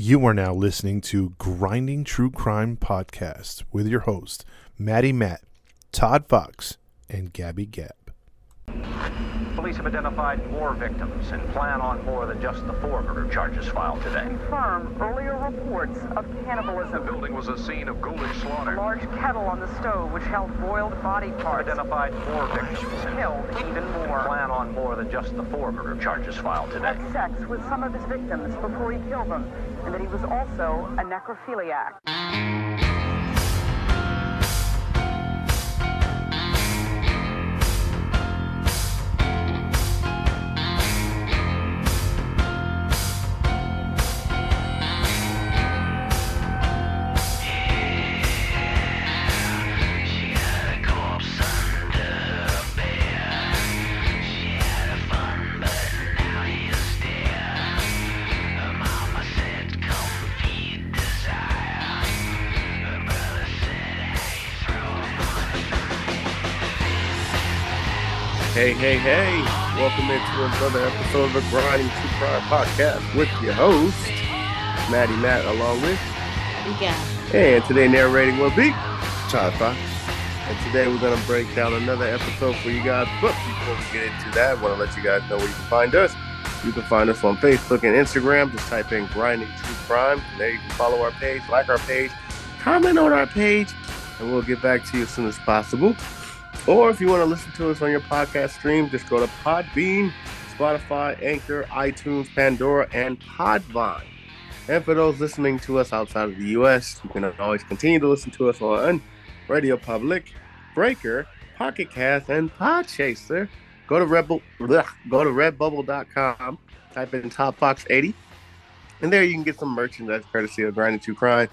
You are now listening to Grinding True Crime Podcast with your host, Maddie Matt, Todd Fox, and Gabby Gab. Police have identified more victims and plan on more than just the four murder charges filed today. confirm earlier reports of cannibalism. The building was a scene of ghoulish A slaughter. large kettle on the stove which held boiled body parts. Identified more victims and Killed even more. plan on more than just the four murder charges filed today. Had sex with some of his victims before he killed them, and that he was also a necrophiliac. Hey, hey. Welcome into another episode of the Grinding True Crime Podcast with your host, Maddie Matt, along with, Yeah. and today narrating will be, Todd Fox. and today we're going to break down another episode for you guys. But before we get into that, I want to let you guys know where you can find us. You can find us on Facebook and Instagram. Just type in Grinding True Crime. There you can follow our page, like our page, comment on our page, and we'll get back to you as soon as possible. Or if you want to listen to us on your podcast stream, just go to Podbean, Spotify, Anchor, iTunes, Pandora, and Podvine. And for those listening to us outside of the U.S., you can always continue to listen to us on Radio Public, Breaker, Pocket Cast, and Podchaser. Go to Rebel, go to Redbubble.com, type in Top Fox 80, and there you can get some merchandise courtesy of Grinding True Crime.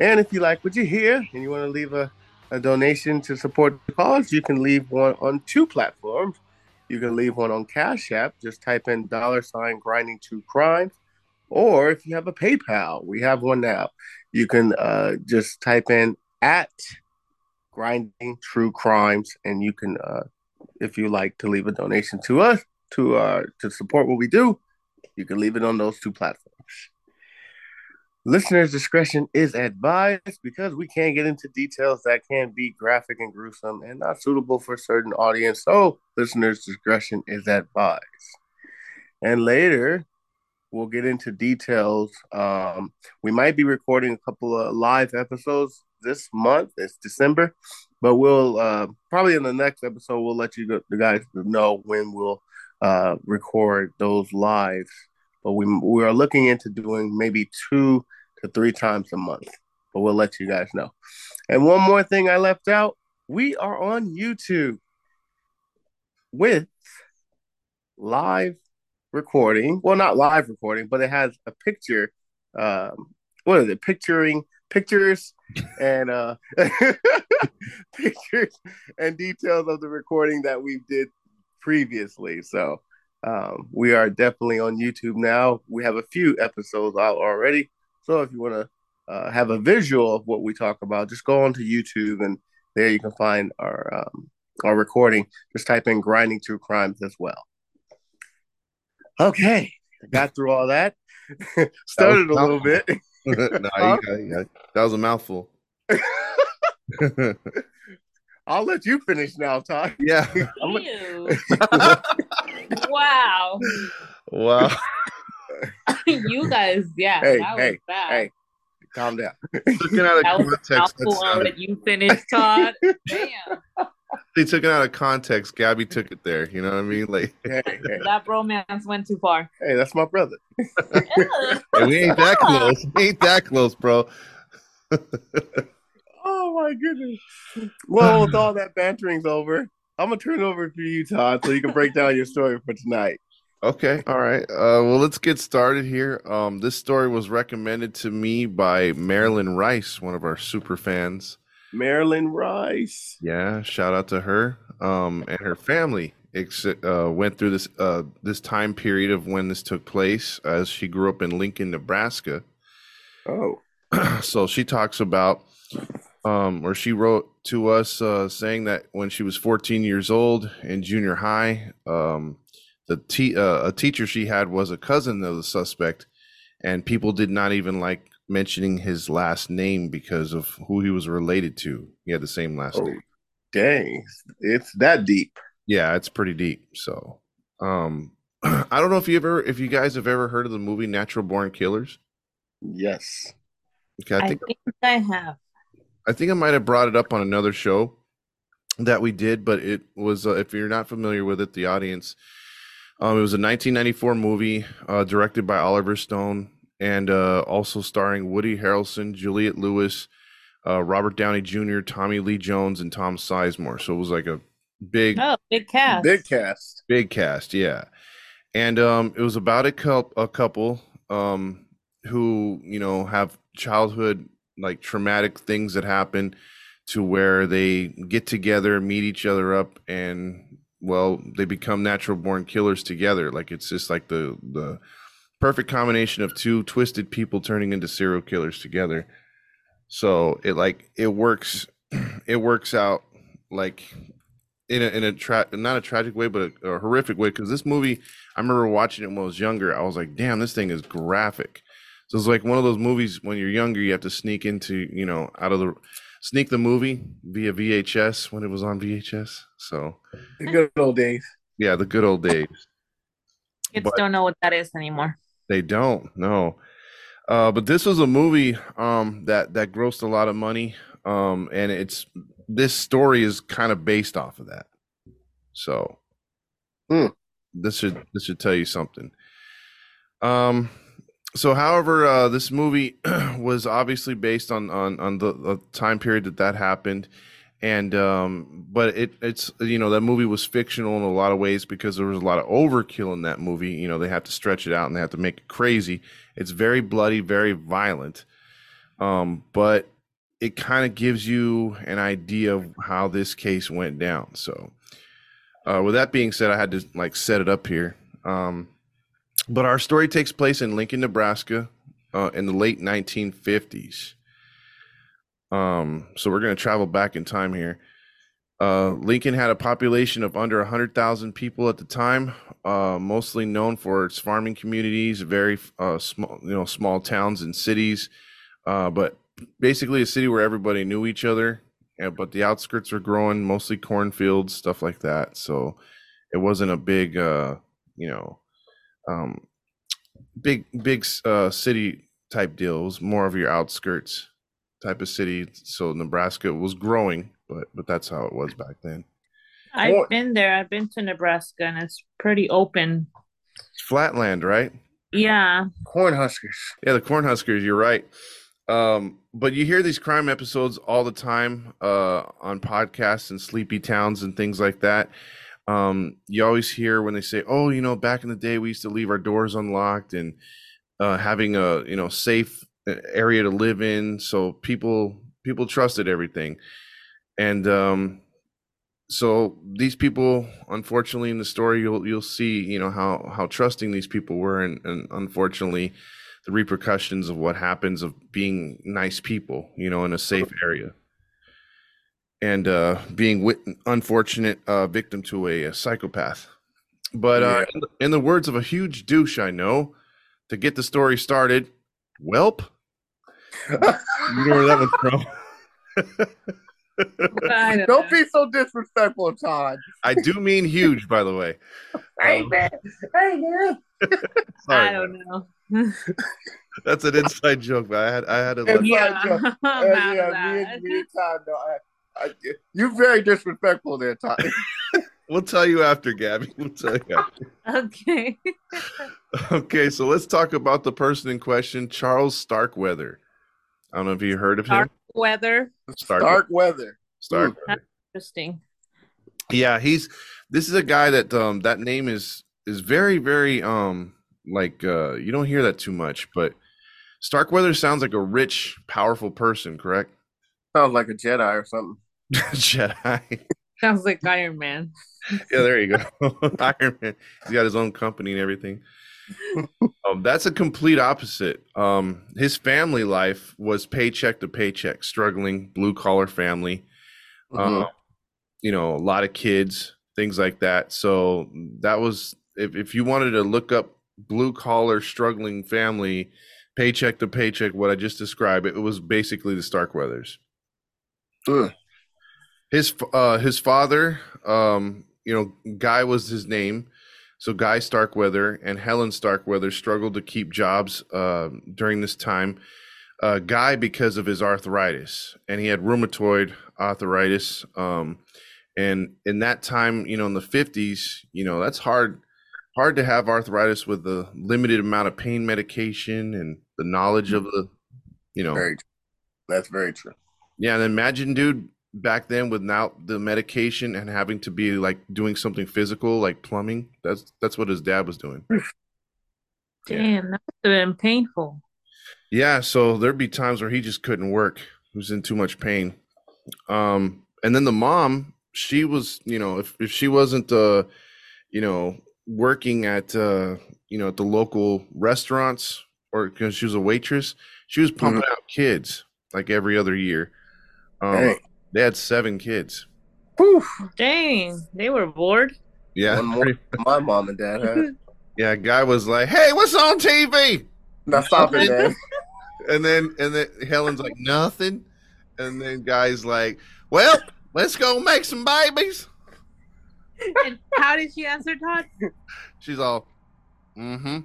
And if you like what you hear and you want to leave a a donation to support the cause, you can leave one on two platforms. You can leave one on Cash App. Just type in dollar sign grinding true crimes. Or if you have a PayPal, we have one now. You can uh, just type in at grinding true crimes, and you can, uh, if you like to leave a donation to us to uh, to support what we do, you can leave it on those two platforms. Listener's discretion is advised because we can't get into details that can be graphic and gruesome and not suitable for certain audience. So, listener's discretion is advised. And later, we'll get into details. Um, we might be recording a couple of live episodes this month. It's December, but we'll uh, probably in the next episode we'll let you guys know when we'll uh, record those lives but we we are looking into doing maybe two to three times a month. But we'll let you guys know. And one more thing I left out: we are on YouTube with live recording. Well, not live recording, but it has a picture. Um, what is it? Picturing pictures and uh, pictures and details of the recording that we did previously. So um, we are definitely on YouTube now. We have a few episodes out already. So if you want to uh, have a visual of what we talk about, just go onto YouTube and there you can find our um, our recording. Just type in "grinding true crimes" as well. Okay, got through all that. Started a little bit. no, you got, you got, that was a mouthful. I'll let you finish now, Todd. yeah. I'm like- Ew. wow. Wow. you guys, yeah. Hey, that hey, was bad. Hey, calm down. Taken out of that context. mouthful that's, on uh, that you finished, Todd. Damn. they took it out of context. Gabby took it there. You know what I mean? Like, Hey, hey, That romance went too far. hey, that's my brother. Hey, we ain't that close. We ain't that close, bro. Oh my goodness. Well, with all that bantering's over, I'm gonna turn it over to you, Todd, so you can break down your story for tonight. Okay. All right. Uh, well, let's get started here. Um, this story was recommended to me by Marilyn Rice, one of our super fans. Marilyn Rice. Yeah, shout out to her um, and her family. Ex- uh, went through this uh, this time period of when this took place, as she grew up in Lincoln, Nebraska. Oh, so she talks about, um, or she wrote to us uh, saying that when she was 14 years old in junior high, um, the te- uh, a teacher she had was a cousin of the suspect, and people did not even like mentioning his last name because of who he was related to. He had the same last Oh, name. dang. It's that deep. Yeah, it's pretty deep. So, um, I don't know if you ever, if you guys have ever heard of the movie Natural Born Killers. Yes. Okay, I I think think I have. I think I might have brought it up on another show that we did, but it was uh, if you're not familiar with it, the audience. Um, it was a 1994 movie uh, directed by Oliver Stone and uh, also starring Woody Harrelson, Juliette Lewis, uh, Robert Downey Jr., Tommy Lee Jones, and Tom Sizemore. So it was like a big, Oh, big cast. Big cast. big cast, yeah. And um, it was about a couple, a couple um, who you know have childhood like traumatic things that happen to where they get together, meet each other up, and well, they become natural born killers together. Like it's just like the the perfect combination of two twisted people turning into serial killers together. So it like it works, it works out like in a in a tra- not a tragic way, but a, a horrific way. Because this movie, I remember watching it when I was younger. I was like, damn, this thing is graphic. So it's like one of those movies when you're younger, you have to sneak into, you know, out of the sneak the movie via VHS when it was on VHS. So The good old days. yeah, the good old days. Kids but- don't know what that is anymore. They don't, no. Uh, but this was a movie um, that that grossed a lot of money, um, and it's this story is kind of based off of that. So Hmm. this should this should tell you something. Um, so however, uh, this movie was obviously based on on on the, the time period that that happened, and um, but it it's you know that movie was fictional in a lot of ways because there was a lot of overkill in that movie. You know they have to stretch it out and they have to make it crazy. It's very bloody, very violent, um, but it kind of gives you an idea of how this case went down. So, uh, with that being said, I had to like set it up here. Um, but our story takes place in Lincoln, Nebraska, uh, in the late 1950s. Um, so we're going to travel back in time here. Uh, Lincoln had a population of under 100,000 people at the time, uh, mostly known for its farming communities, very uh, small, you know, small towns and cities, uh, but basically a city where everybody knew each other. Yeah, but the outskirts were growing, mostly cornfields, stuff like that. So it wasn't a big, uh, you know, um, big big uh, city type deal. It was more of your outskirts type of city. So Nebraska was growing, but but that's how it was back then. I've What- been there. I've been to Nebraska and it's pretty open. It's flatland, right? Yeah. Cornhuskers. Yeah, the Cornhuskers. You're right. Um, but you hear these crime episodes all the time uh, on podcasts and sleepy towns and things like that. Um, you always hear when they say, "Oh, you know, back in the day, we used to leave our doors unlocked and uh, having a you know safe uh, area to live in, so people people trusted everything." And um, so these people, unfortunately, in the story, you'll you'll see, you know, how how trusting these people were, and, and unfortunately, the repercussions of what happens of being nice people, you know, in a safe area, and uh, being wit- unfortunate uh, victim to a, a psychopath. But uh, in, the, in the words of a huge douche I know, to get the story started, whelp. You know where that was from? Don't, Don't be so disrespectful, Todd. I do mean huge, by the way. Hey, Um, man. Hey, man. Sorry, I don't know. that's an inside joke, but I had I had to. It's Let, yeah. joke. Uh, yeah, me and, me and Todd, no, I, I, you're very disrespectful there, Todd. we'll tell you after, Gabby. We'll tell you. After. Okay. Okay, so let's talk about the person in question, Charles Starkweather. I don't know if you heard of him. Dark weather. Stark- Dark weather. Starkweather. Interesting. Yeah, he's this is a guy that um that name is is very very um like uh you don't hear that too much, but Starkweather sounds like a rich, powerful person, correct? Sounds like a Jedi or something. Jedi. Sounds like Iron Man. yeah, there you go. Iron Man. He's got his own company and everything. um, that's a complete opposite. Um, his family life was paycheck to paycheck, struggling, blue collar family. Mhm. Uh, you know, a lot of kids, things like that. So that was if if you wanted to look up blue collar struggling family, paycheck to paycheck. What I just described, it was basically the Starkweathers. Ugh. His uh, his father, um, you know, Guy was his name. So Guy Starkweather and Helen Starkweather struggled to keep jobs uh, during this time. Uh, Guy because of his arthritis, and he had rheumatoid arthritis. Um, and in that time, you know, in the fifties, you know, that's hard hard to have arthritis with the limited amount of pain medication and the knowledge of the, you know, Very true. That's very true. yeah, and imagine, dude, back then without the medication and having to be like doing something physical, like plumbing. That's that's what his dad was doing. Yeah. Damn, that must have been painful. Yeah, so there'd be times where he just couldn't work. He was in too much pain. Um, and then the mom, she was, you know, if if she wasn't uh, you know, working at uh, you know, at the local restaurants or because she was a waitress, she was pumping out kids like every other year. Um, Dang. They had seven kids. Whew. Dang, they were bored. Yeah, One more my mom and dad had. yeah. Guy was like, "Hey, what's on TV?" Now stop it, man. And then and then Helen's like, "Nothing." And then guy's like, "Well, let's go make some babies." and how did she answer, Todd? She's all, "Mm-hmm."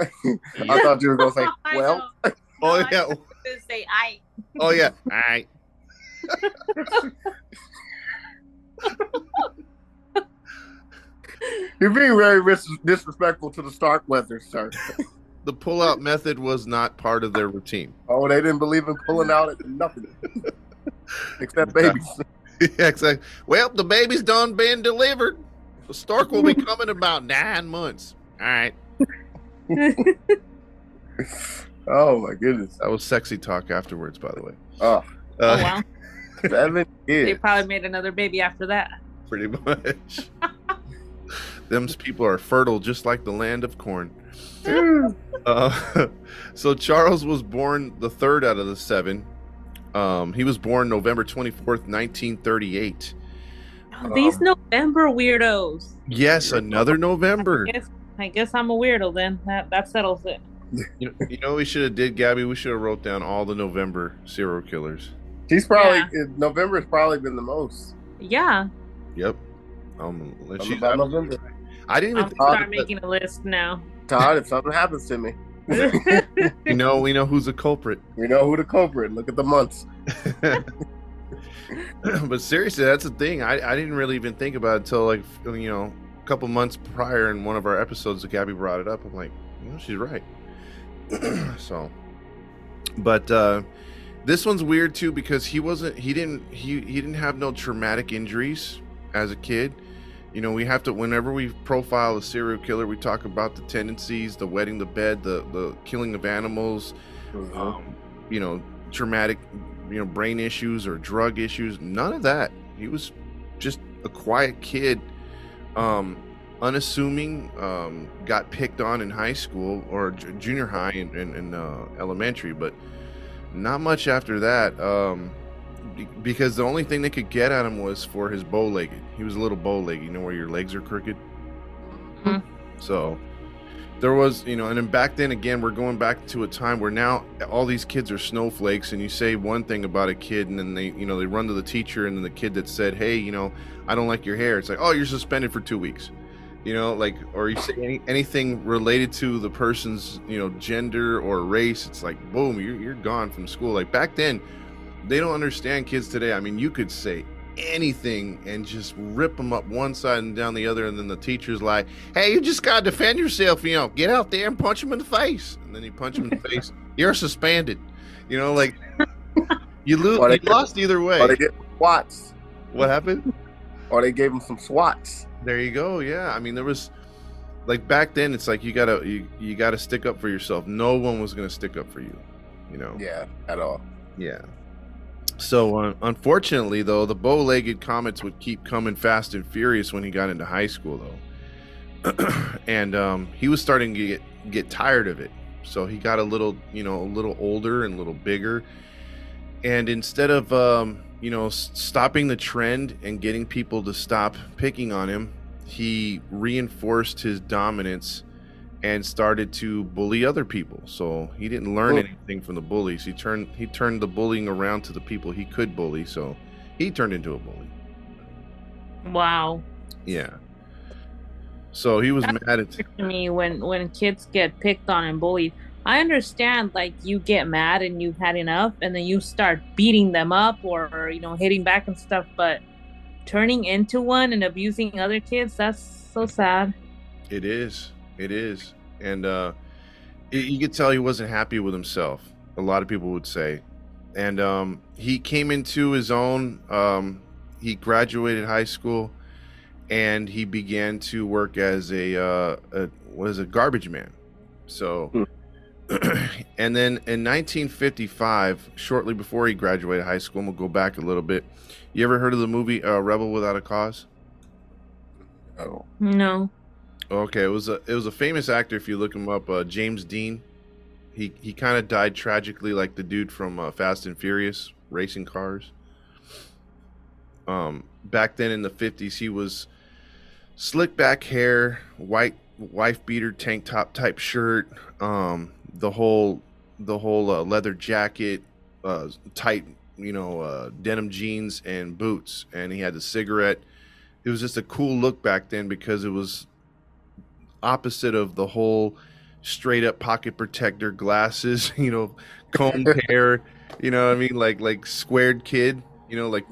I thought you were gonna say, well. Oh yeah, say I. oh yeah. All right. you're being very ris- disrespectful to the Starkweathers, sir. The pull-out method was not part of their routine. Oh, they didn't believe in pulling out at nothing except babies. yeah, exactly. Well, the baby's done been delivered. The stork will be coming in about nine months. All right. Oh my goodness. That was sexy talk afterwards, by the way. Oh, Oh Uh, wow, seven they probably made another baby after that. pretty much. Them's people are fertile, just like the land of corn. Uh, so Charles was born the third out of the seven. Um, he was born November twenty fourth, nineteen thirty eight. Oh, these November weirdos. Yes, another November. I guess, I guess I'm a weirdo then. That that settles it. You know, you know what we should have did, Gabby. We should have wrote down all the November serial killers. She's probably Yeah. November's probably been the most. Yeah, Yep. Um, let's Something about that. November. I didn't even I'll start about that. making a list now. Todd, if something happens to me, you know we know who's the culprit. we know who the culprit. Look at the months. but seriously, that's the thing. I, I didn't really even think about it until like you know a couple months prior in one of our episodes. That Gabby brought it up. I'm like, you know, she's right. so, but uh, this one's weird too because he wasn't. He didn't. He he didn't have no traumatic injuries as a kid. You know, we have to whenever we profile a serial killer, we talk about the tendencies, the wetting the bed, the the killing of animals, um, you know, traumatic, you know, brain issues or drug issues. None of that. He was just a quiet kid, um, unassuming. Um, got picked on in high school or j- junior high and, and, and uh, elementary, but not much after that. Um, because the only thing they could get at him was for his bow-legged. He was a little bow-legged. You know where your legs are crooked. Mhm. So there was you know and then back then again we're going back to a time where now all these kids are snowflakes and you say one thing about a kid and then they you know they run to the teacher and then the kid that said hey you know i don't like your hair it's like oh you're suspended for two weeks you know like or you say any, anything related to the person's you know gender or race it's like boom you're, you're gone from school. Like back then they don't understand kids today. I mean you could say anything and just rip them up one side and down the other and then the teacher's like hey you just gotta defend yourself you know get out there and punch him in the face. And then you punch him in the face. You're suspended. You know like you lose you lost either way. Or they get swats. what happened? Or they gave him some swats. There you go yeah i mean there was like back then it's like you gotta you, you gotta stick up for yourself no one was gonna stick up for you you know Yeah, at all. Yeah. So uh, unfortunately, though, the bow-legged comments would keep coming fast and furious when he got into high school, though, and um, he was starting to get get tired of it. So he got a little, you know, a little older and a little bigger, and instead of um, you know stopping the trend and getting people to stop picking on him, he reinforced his dominance and started to bully other people. So he didn't learn Hmm. anything from the bullies. He turned he turned the bullying around to the people he could bully. So he turned into a bully. Wow. Yeah. So he was That's mad at me when when kids get picked on and bullied i understand like you get mad and you've had enough and then you start beating them up or you know hitting back and stuff but turning into one and abusing other kids that's so sad It is. It is. And uh it, you could tell he wasn't happy with himself. A lot of people would say. And um he came into his own um he graduated high school and he began to work as a uh a, was a garbage man. So and then in 1955, shortly before he graduated high school, and we'll go back a little bit. You ever heard of the movie uh, Rebel Without a Cause? Oh. no Okay, it was a it was a famous actor. If you look him up, uh, James Dean. He he kind of died tragically, like the dude from uh, Fast and Furious, racing cars. Um, back then in the fifties, he was slick back hair, white wife beater tank top type shirt, um, the whole the whole uh, leather jacket, uh, tight you know uh, denim jeans and boots, and he had the cigarette. It was just a cool look back then because it was opposite of the whole straight up pocket protector glasses, you know, combed hair, you know what I mean? Like like squared kid, you know, like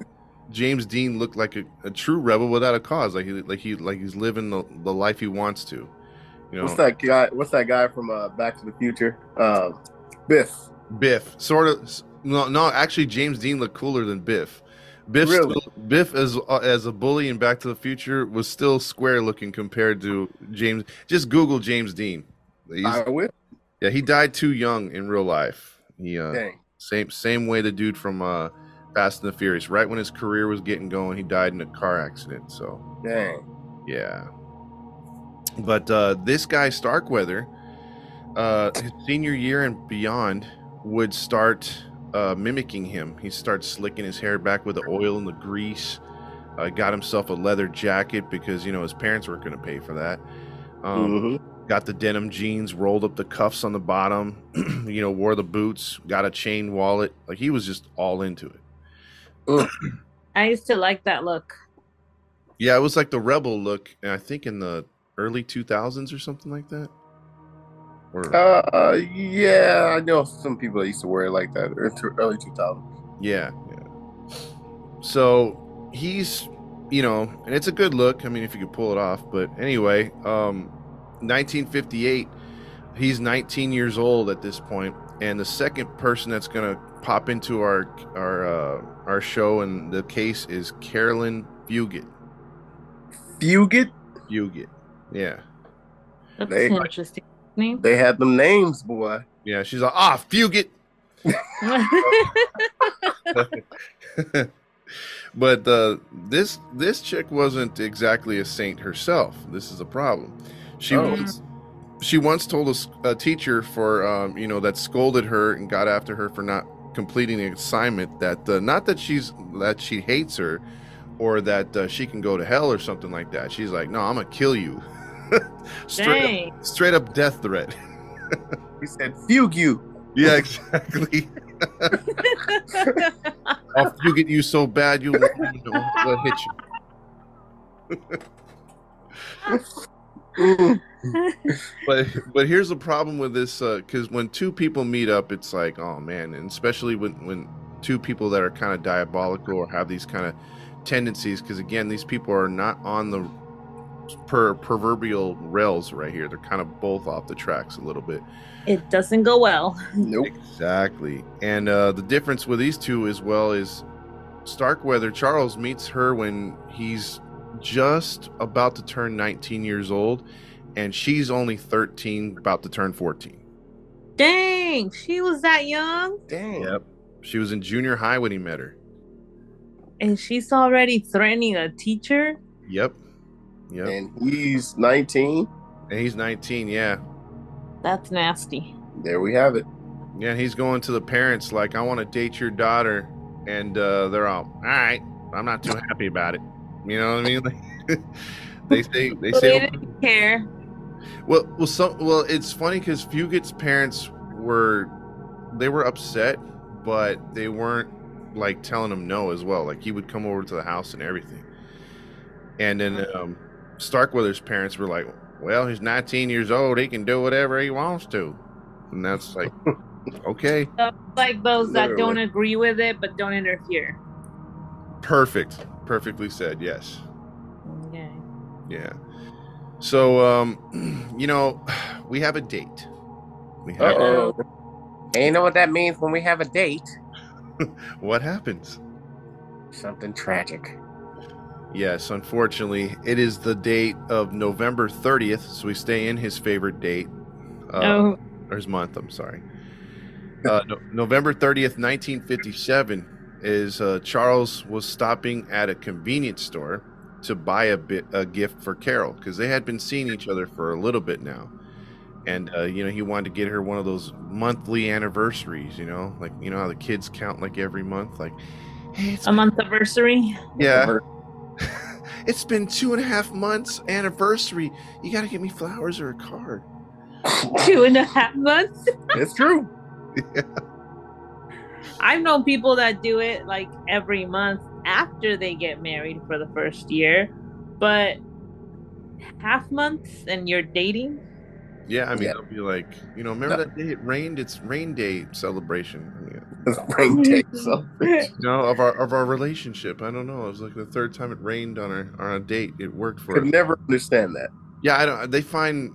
James Dean looked like a, a true rebel without a cause. Like he like he like he's living the, the life he wants to. You know, What's that guy? What's that guy from uh, Back to the Future? Um, Biff. Biff, sort of. No, no, actually, James Dean looked cooler than Biff. Biff, Really? still, Biff as uh, as a bully in Back to the Future was still square looking compared to James. Just Google James Dean. He's- I will. yeah, he died too young in real life. He uh, Dang. same same way the dude from uh, Fast and the Furious. Right when his career was getting going, he died in a car accident. So Dang. yeah. But uh, this guy Starkweather, uh, his senior year and beyond, would start uh, mimicking him. He starts slicking his hair back with the oil and the grease. Uh, got himself a leather jacket because you know his parents weren't going to pay for that. Um, Mhm. Got the denim jeans, rolled up the cuffs on the bottom. you know, wore the boots, got a chain wallet. Like he was just all into it. i used to like that look Yeah, it was like the rebel look, and I think in the early 2000s or something like that. Or Uh, yeah, I know some people that used to wear it like that early 2000s. yeah, yeah. So he's, you know, and it's a good look. I mean, if you could pull it off. But anyway, um, 1958, he's 19 years old at this point, and the second person that's gonna pop into our our uh, our show and the case is Carolyn Fugit. Fugate, Fugate, yeah. that's They- an interesting name they had them names, boy. Yeah, she's like, ah, Fugate. but uh, this this chick wasn't exactly a saint herself. This is a problem. She Oh. once she once told a teacher for um, you know that scolded her and got after her for not completing the assignment that uh, not that she's that she hates her or that uh, she can go to hell or something like that. She's like, no, I'm gonna kill you. straight up, straight up death threat. He said, "Fugue you." yeah, exactly. I'll you get you so bad you will hit you. But but here's the problem with this uh, because when two people meet up, it's like oh man, and especially when when two people that are kind of diabolical or have these kind of tendencies. Because again, these people are not on the per proverbial rails right here. They're kind of both off the tracks a little bit. it doesn't go well Nope. Exactly. And uh, the difference with these two as well is Starkweather Charles meets her when he's just about to turn 19 years old, and she's only 13, about to turn 14. dang she was that young Dang. Yep. She was in junior high when he met her. and she's already threatening a teacher Yep. Yep. And he's 19. And he's 19. Yeah. that's nasty There we have it. Yeah. He's going to the parents like, I want to date your daughter. And uh, they're all, all right. I'm not too happy about it. You know what I mean? Like, they say, they they say, didn't care Well, well, some well, it's funny because Fugate's parents were they were upset, but they weren't like telling him no as well. Like he would come over to the house and everything. And then um, Starkweather's parents were like, "Well, he's 19 years old. He can do whatever he wants to," and that's like, okay, So, like those that don't agree with it but don't interfere. perfect, perfectly said. Yes. Okay. Yeah. So, um, you know, we have a date. We have Uh-oh. And you know what that means when we have a date? what happens? Something tragic. Yes, unfortunately, it is the date of November 30th, so we stay in his favorite date. Uh, oh, or his month, I'm sorry. Uh, no, November 30th, 1957, is uh, Charles was stopping at a convenience store to buy a bit a gift for Carol because they had been seeing each other for a little bit now, and uh, you know he wanted to get her one of those monthly anniversaries. You know, like you know how the kids count like every month, like hey, it's a month anniversary. yeah. it's been two and a half months anniversary. You got to get me flowers or a card. Two and a half months. It's true. I've known people that do it like every month after they get married for the first year, but half months and you're dating. Yeah, I mean, Yeah. it'll be like, you know, remember No. that day it rained? It's rain day celebration. I mean, rain day, so you know, of our of our relationship. I don't know. It was like the third time it rained on our on a date. It worked for could us. never understand that. Yeah, I don't. They find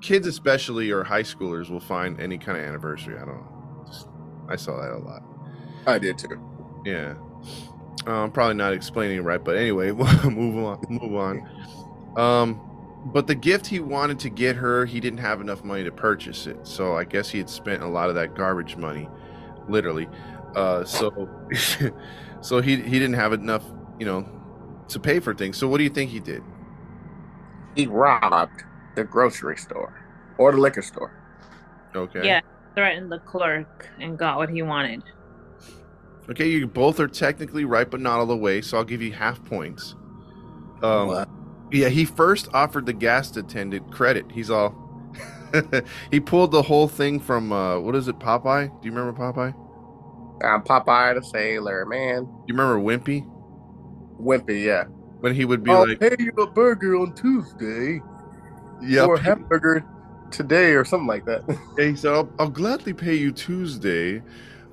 kids, especially or high schoolers, will find any kind of anniversary. I don't know. Just, I saw that a lot. I did too. Yeah. I'm probably not explaining it right, but anyway, we'll move on. Move on. Um, but the gift he wanted to get her, he didn't have enough money to purchase it. So I guess he had spent a lot of that garbage money, literally. Uh, so, so he he didn't have enough, you know, to pay for things. So what do you think he did? He robbed the grocery store or the liquor store. Okay. Yeah, threatened the clerk and got what he wanted. Okay, you both are technically right, but not all the way. So I'll give you half points. Um, What? Yeah, he first offered the gas attendant credit. He's all. he pulled the whole thing from uh, what is it, Popeye? Do you remember Popeye? I'm Popeye the Sailor Man. you remember Wimpy? Wimpy, yeah. When he would be I'll like, pay you a burger on Tuesday "Yeah," or a hamburger today or something like that. he said, I'll, "I'll gladly pay you Tuesday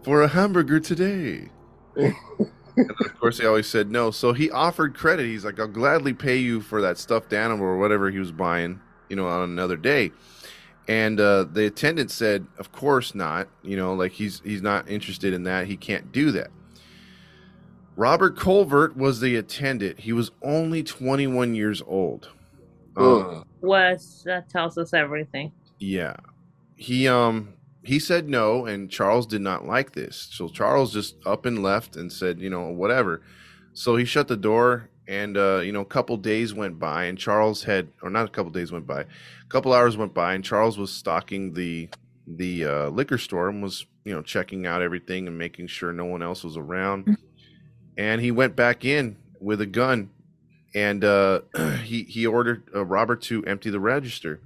for a hamburger today." and of course, he always said no. So he offered credit. He's like, "I'll gladly pay you for that stuffed animal or whatever he was buying, you know, on another day." And uh, the attendant said, "Of course not. You know, like he's he's not interested in that. He can't do that." Robert Colvert was the attendant. He was only 21 years old. Um, Ugh. Was that tells us everything. yeah. He um he said no and Charles did not like this. So Charles just up and left and said, you know, whatever. So he shut the door and uh you know, a couple days went by and Charles had or not a couple days went by. A couple hours went by and Charles was stocking the the uh liquor store and was, you know, checking out everything and making sure no one else was around. And he went back in with a gun and uh he he ordered uh, Robert to empty the register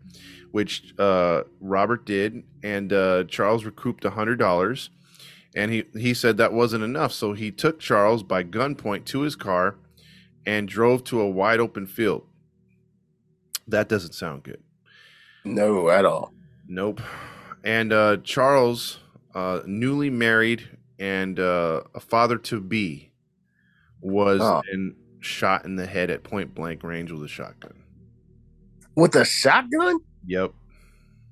which uh, Robert did, and uh, Charles recouped a hundred dollars. And he he said that wasn't enough, so he took Charles by gunpoint to his car and drove to a wide open field. That doesn't sound good. No, at all. Nope. And uh, Charles, uh, newly married and uh, a father to be, was Oh. then shot in the head at point blank range with a shotgun. With a shotgun? Yep.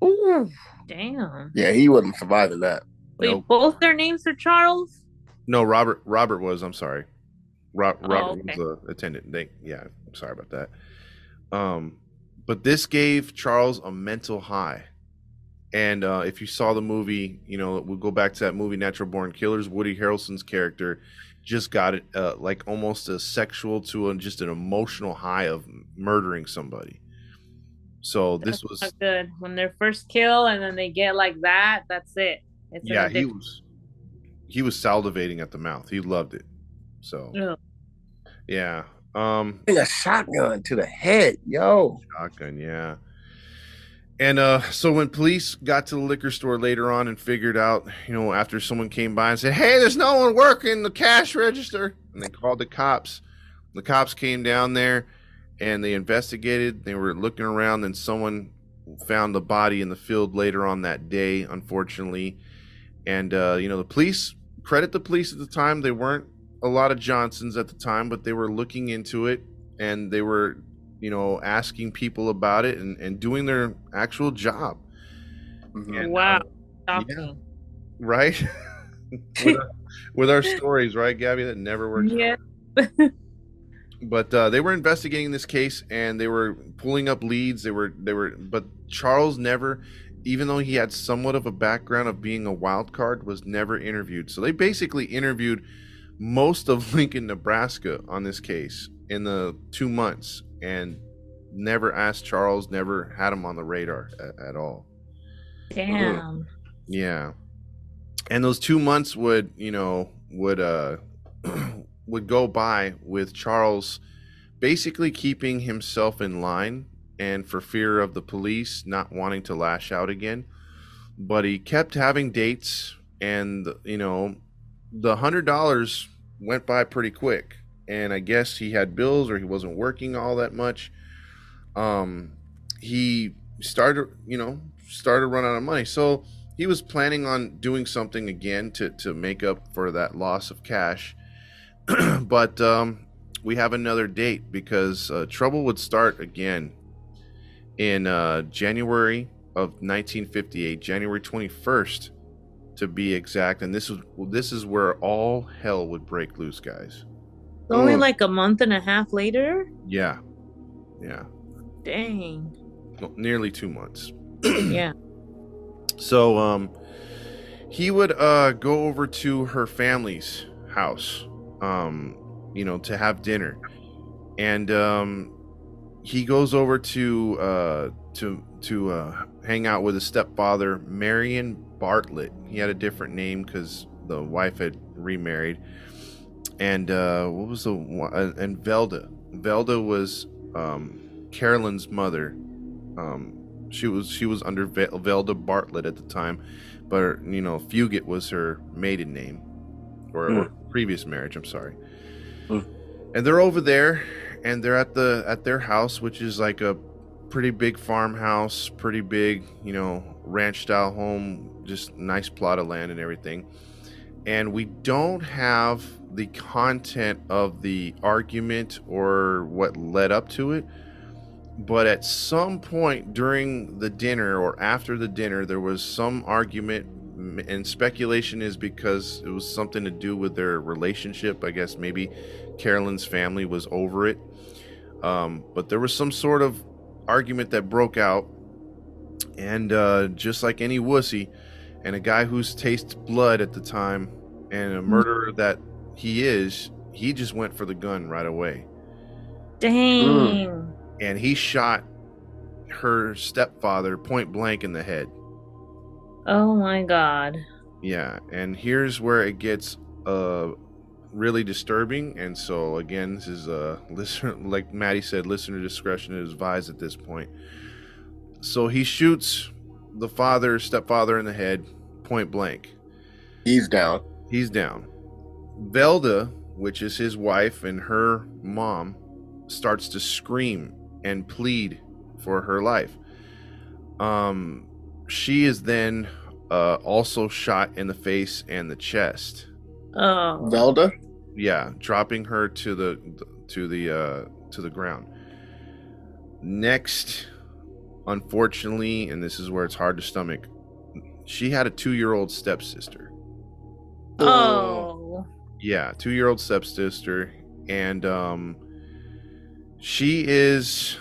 Ooh. Damn. Yeah, he wasn't surviving that. Wait, Nope. both their names are Charles? No, Robert. Robert was. I'm sorry. Ro- Oh, Robert okay. was the attendant. They, yeah, I'm sorry about that. Um, but this gave Charles a mental high. And uh, if you saw the movie, you know we'll go back to that movie, Natural Born Killers. Woody Harrelson's character just got it, uh, like almost a sexual to a, just an emotional high of murdering somebody. So this was, Not good. When they're first kill and then they get like that, that's it. It's yeah, he was, he was salivating at the mouth. He loved it. So Ugh. yeah. Um, a shotgun to the head, yo. Shotgun, yeah. And uh, so when police got to the liquor store later on and figured out, you know, after someone came by and said, "Hey, there's no one working the cash register," and they called the cops. The cops came down there and they investigated. They were looking around, and someone found the body in the field later on that day, unfortunately. And uh, you know, the police credit the police at the time. They weren't a lot of Johnsons at the time, but they were looking into it and they were, you know, asking people about it and, and doing their actual job. Mhm. And, wow. uh, Shocking. right? with, our, with our stories, right, Gabby? That never works. Yeah. but uh, they were investigating this case and they were pulling up leads they were they were but charles never even though he had somewhat of a background of being a wild card was never interviewed so they basically interviewed most of lincoln nebraska on this case in the two months and never asked charles never had him on the radar at, at all Damn. yeah. And those two months would, you know, would uh would go by with Charles basically keeping himself in line and for fear of the police not wanting to lash out again. But he kept having dates and you know, the hundred dollars went by pretty quick. And I guess he had bills or he wasn't working all that much. Um he started, you know, started running out of money. So he was planning on doing something again to, to make up for that loss of cash. but um, we have another date because uh, trouble would start again in uh, January of 1958, January 21st to be exact. And this is this is where all hell would break loose, guys. Only Mm. like a month and a half later? Yeah, yeah, Dang. Well, nearly two months. yeah. So um he would uh go over to her family's house um you know to have dinner. And um he goes over to uh to to uh hang out with his stepfather Marion Bartlett. He had a different name cuz the wife had remarried. And uh what was the one uh, and Velda. Velda was um Caril Ann's mother. Um she was she was under Velda Bartlett at the time, but you know Fugate was her maiden name, or, or previous marriage. I'm sorry. And they're over there, and they're at the at their house, which is like a pretty big farmhouse, pretty big, you know, ranch style home, just nice plot of land and everything. And we don't have the content of the argument or what led up to it but at some point during the dinner or after the dinner there was some argument and speculation is because it was something to do with their relationship. I guess maybe Caril Ann's family was over it. Um, but there was some sort of argument that broke out. And uh, just like any wussy and a guy who's tasted blood at the time and a murderer that he is he just went for the gun right away. Dang. and he shot her stepfather point blank in the head. Oh my god. Yeah, and here's where it gets uh really disturbing. And so again, this is uh listener like Maddie said, listener discretion is advised at this point. So he shoots the father, stepfather in the head, point blank. He's down. He's down. Velda, which is his wife and her mom, starts to scream and plead for her life. Um, she is then uh, also shot in the face and the chest. Oh. Velda? Yeah, dropping her to the to the uh, to the ground. Next, unfortunately, and this is where it's hard to stomach, she had a two-year-old stepsister. Oh. Yeah, two year old stepsister, and um, she is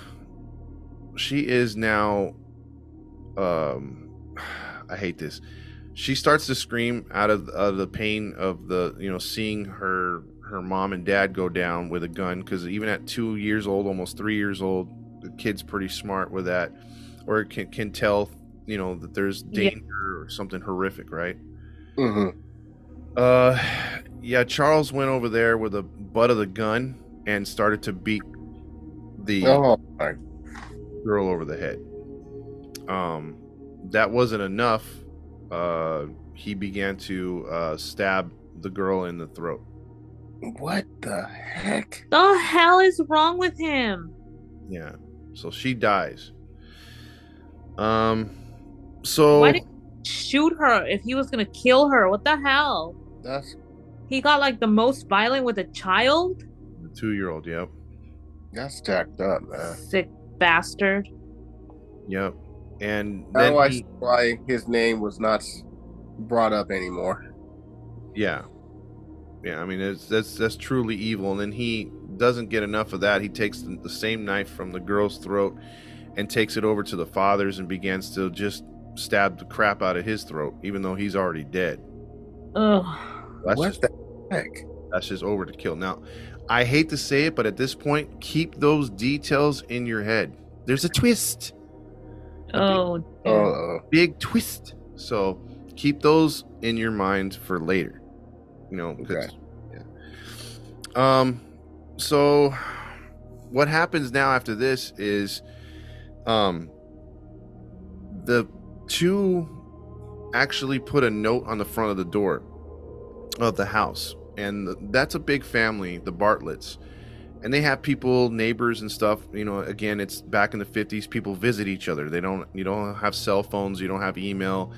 she is now um, I hate this. She starts to scream out of, out of the pain of the you know seeing her her mom and dad go down with a gun because even at two years old, almost three years old, the kid's pretty smart with that, or can can tell you know that there's Yeah. danger or something horrific, right? Mm-hmm. Uh, yeah, Charles went over there with the butt of the gun and started to beat the Oh, girl over the head. Um, that wasn't enough. Uh, he began to uh, stab the girl in the throat. What the heck? The hell is wrong with him? Yeah. So she dies. Um. So Why did he shoot her if he was gonna kill her? What the hell? That's He got like the most violent with a child? two year old. Yep. that's jacked up, man. Sick bastard. Yep. And Now then I he- why his name was not brought up anymore. yeah, yeah. I mean, it's, that's that's truly evil. And then he doesn't get enough of that. He takes the, the same knife from the girl's throat and takes it over to the father's and begins to just stab the crap out of his throat, even though he's already dead. Ugh. That's what just the heck? that's just over to kill. Now, I hate to say it, but at this point, keep those details in your head. There's a twist, Oh, Uh oh. big twist. So keep those in your mind for later. You know, Okay. yeah. Um, so what happens now after this is, um, the two actually put a note on the front of the door of the house, and that's a big family, the Bartletts. And they have people, neighbors and stuff. You know, again, it's back in the fifties. People visit each other. They don't. You don't have cell phones. You don't have email.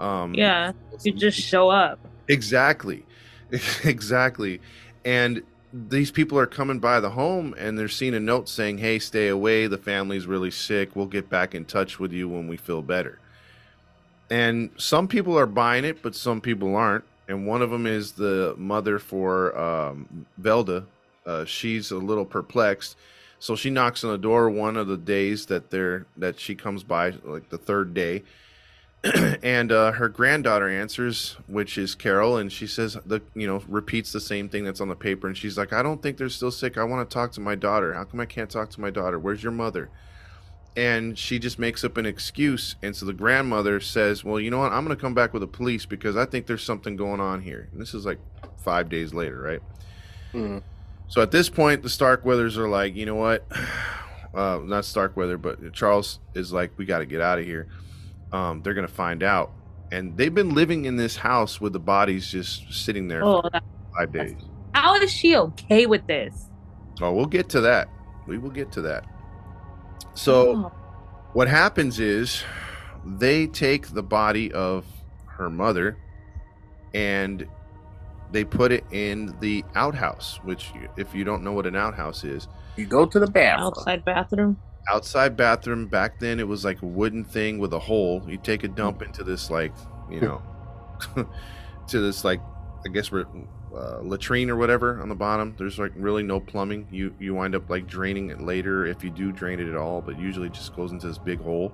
Um, yeah. You just show up. Exactly. exactly. And these people are coming by the home and they're seeing a note saying, Hey, stay away. The family's really sick. We'll get back in touch with you when we feel better. And some people are buying it, but some people aren't. And one of them is the mother for um, Velda. Uh, she's a little perplexed. So she knocks on the door one of the days that they're that she comes by, like the third day and uh, her granddaughter answers, which is Caril, and she says the you know repeats the same thing that's on the paper, and she's like, "I don't think they're still sick. I want to talk to my daughter. How come I can't talk to my daughter? Where's your mother?" And she just makes up an excuse, and so the grandmother says, "Well, you know what? I'm going to come back with the police because I think there's something going on here." And this is like five days later, right? Mhm. So at this point, the Starkweathers are like, you know what? Uh, not Starkweather, but Charles is like, we got to get out of here. Um, they're gonna find out, and they've been living in this house with the bodies just sitting there Oh, for five days. how is she okay with this? Oh, we'll get to that. We will get to that. So Oh, what happens is they take the body of her mother and they put it in the outhouse which if you don't know what an outhouse is You go to the bathroom. outside bathroom. outside bathroom back then it was like a wooden thing with a hole you take a dump into this like you know to this like i guess we're uh, latrine or whatever on the bottom there's like really no plumbing you you wind up like draining it later if you do drain it at all but usually it just goes into this big hole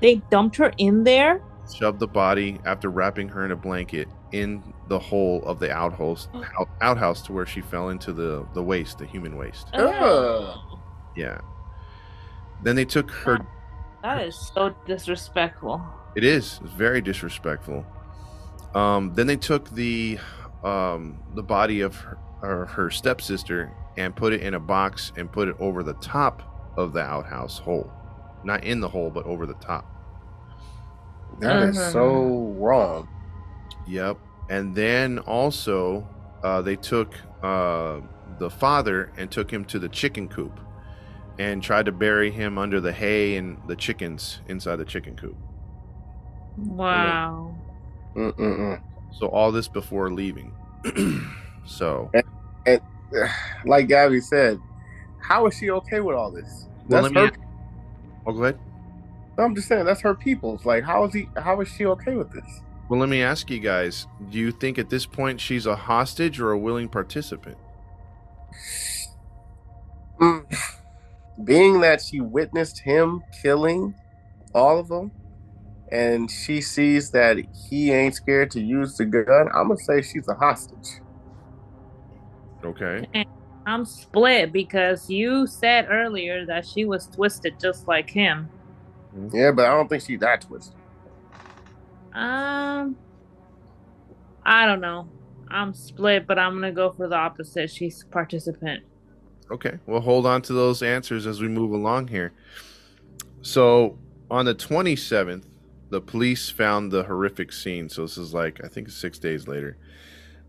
They dumped her in there. Shoved the body after wrapping her in a blanket in the hole of the outhouse out, outhouse to where she fell into the the waste the human waste Ugh. yeah then they took her That is so disrespectful. It is. It's very disrespectful. Um, then they took the um, the body of her, her stepsister and put it in a box and put it over the top of the outhouse hole, not in the hole, but over the top. That is Uh-huh. so wrong. Yep. And then also uh, they took uh, the father and took him to the chicken coop and tried to bury him under the hay and the chickens inside the chicken coop. Wow. Mm-mm-mm. So all this before leaving. so and Like Gabby said, how is she okay with all this? Well, That's let her. me- oh, go ahead. I'm just saying that's her people's. Like, how is he? How is she okay with this? Well, let me ask you guys: Do you think at this point she's a hostage or a willing participant? Being that she witnessed him killing all of them, and she sees that he ain't scared to use the gun, I'm gonna say she's a hostage. Okay. I'm split because you said earlier that she was twisted just like him. Yeah, but I don't think she's that twisted. Um, I don't know. I'm split, but I'm gonna go for the opposite. She's participant. Okay. Well, hold on to those answers as we move along here. So, on the 27th, the police found the horrific scene. So this is like I think six days later.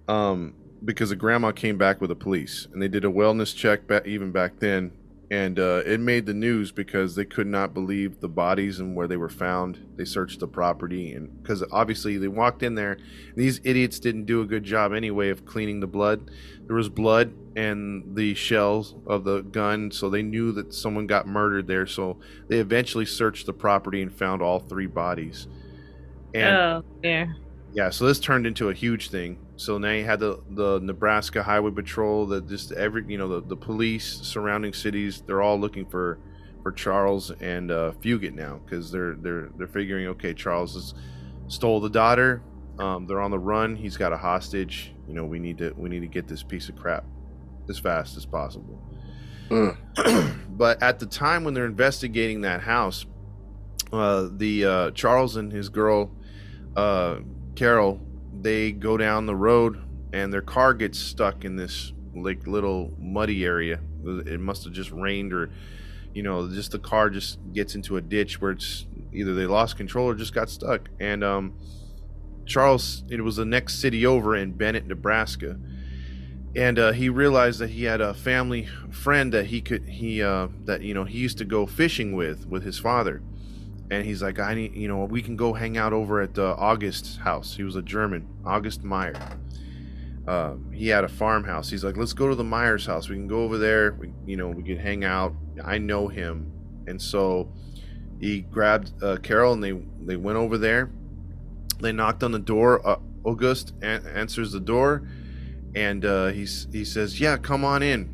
Um, because the grandma came back with the police and they did a wellness check back even back then and uh, it made the news because they could not believe the bodies and where they were found. They searched the property, and because obviously they walked in there, these idiots didn't do a good job anyway of cleaning the blood. There was blood and the shells of the gun, so they knew that someone got murdered there. So they eventually searched the property and found all three bodies. And oh, yeah. yeah, so this turned into a huge thing. So now you had the, the Nebraska Highway Patrol, that just every you know the, the police surrounding cities, they're all looking for for Charles and uh, Fugate now because they're they're they're figuring okay Charles has stole the daughter, um, they're on the run, he's got a hostage. You know we need to we need to get this piece of crap as fast as possible. but at the time when they're investigating that house, uh, the uh, Charles and his girl uh, Caril they go down the road and their car gets stuck in this like little muddy area. It must have just rained or you know, just the car just gets into a ditch where it's either they lost control or just got stuck. And um Charles, it was the next city over in Bennett, Nebraska. And uh, he realized that he had a family friend that he could he uh, that you know he used to go fishing with with his father and he's like, I need, you know, we can go hang out over at uh, August's house. He was a German, August Meyer. Uh, he had a farmhouse. He's like, let's go to the Meyer's house. We can go over there. We, you know, we can hang out. I know him, and so he grabbed uh, Caril and they they went over there. They knocked on the door. Uh, August an- answers the door, and uh, he's he says, "Yeah, come on in."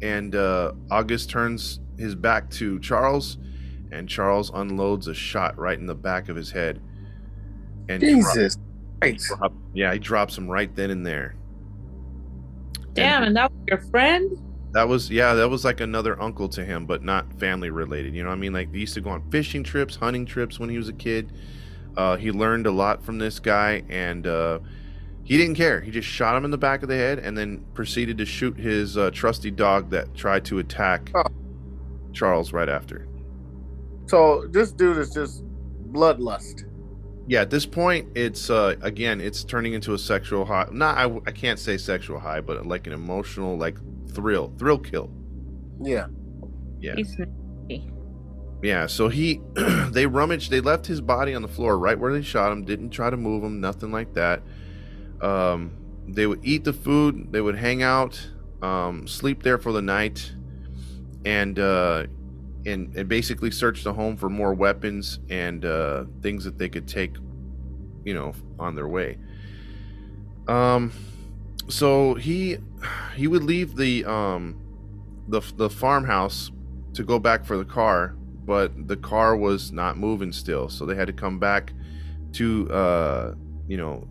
And uh, August turns his back to Charles and Charles unloads a shot right in the back of his head. And Jesus. Drop, drop, yeah, he drops him right then and there. Damn, and, and that was your friend? That was yeah, that was like another uncle to him, but not family related. You know what I mean? Like they used to go on fishing trips, hunting trips when he was a kid. Uh, he learned a lot from this guy, and uh, he didn't care. He just shot him in the back of the head, and then proceeded to shoot his uh, trusty dog that tried to attack oh. Charles right after. So this dude is just bloodlust. Yeah, at this point, it's uh again, it's turning into a sexual high. Not, I, I can't say sexual high, but like an emotional, like thrill, thrill kill. Yeah. Yeah. Yeah. So he, they rummaged. They left his body on the floor right where they shot him. Didn't try to move him. Nothing like that. Um, they would eat the food. They would hang out, um, sleep there for the night, and uh, and, and basically search the home for more weapons and uh, things that they could take, you know, on their way. Um, so he he would leave the um the the farmhouse to go back for the car, but the car was not moving still, so they had to come back to uh you know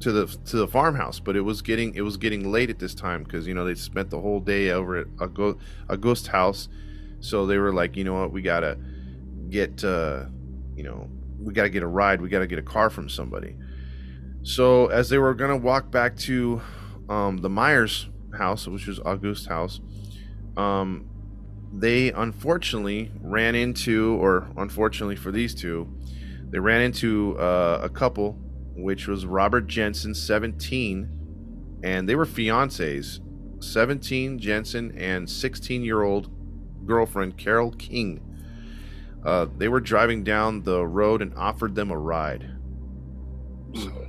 to the to the farmhouse but it was getting it was getting late at this time because you know they spent the whole day over at a, go- a ghost house so they were like, you know what, we gotta get, uh, you know, we gotta get a ride. We gotta get a car from somebody. So as they were gonna walk back to um, the Meyer's house, which was August's house, um, they unfortunately ran into, or unfortunately for these two, they ran into uh, a couple, which was Robert Jensen, 17, and they were fiancés. 17 Jensen and 16 year old girlfriend, Carol King. Uh, they were driving down the road and offered them a ride. So,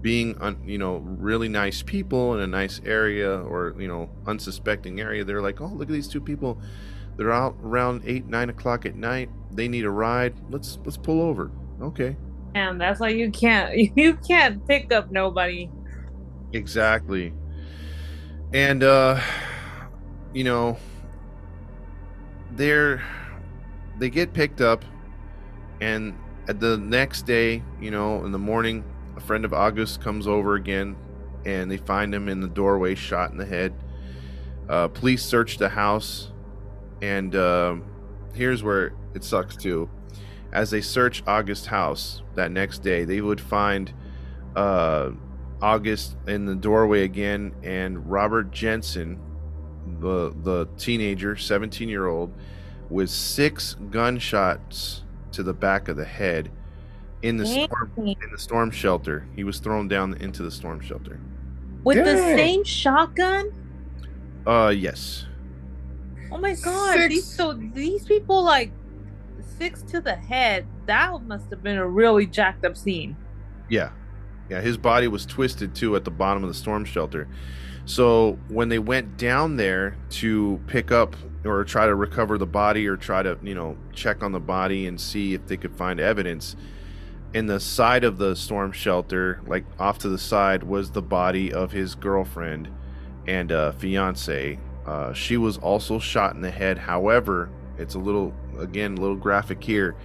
being, un, you know, really nice people in a nice area or, you know, unsuspecting area, they're like, oh, look at these two people. They're out around eight, nine o'clock at night. They need a ride. Let's let's pull over. Okay. And that's why you can't you can't pick up nobody. Exactly. And uh you know, they're they get picked up and at the next day you know in the morning a friend of august comes over again and they find him in the doorway shot in the head. Uh, police search the house and uh, here's where it sucks too. As they search august's house that next day they would find uh, august in the doorway again and robert jensen the the teenager, 17 year old, with six gunshots to the back of the head in the storm in the storm shelter. He was thrown down into the storm shelter. With the same shotgun? Uh, yes. Oh my god! Six. These so these people like six to the head. That must have been a really jacked up scene. Yeah. Yeah, his body was twisted too at the bottom of the storm shelter. So when they went down there to pick up or try to recover the body or try to, you know, check on the body and see if they could find evidence, in the side of the storm shelter, like off to the side, was the body of his girlfriend and uh, fiance. Uh, she was also shot in the head. However, it's a little, again, a little graphic here.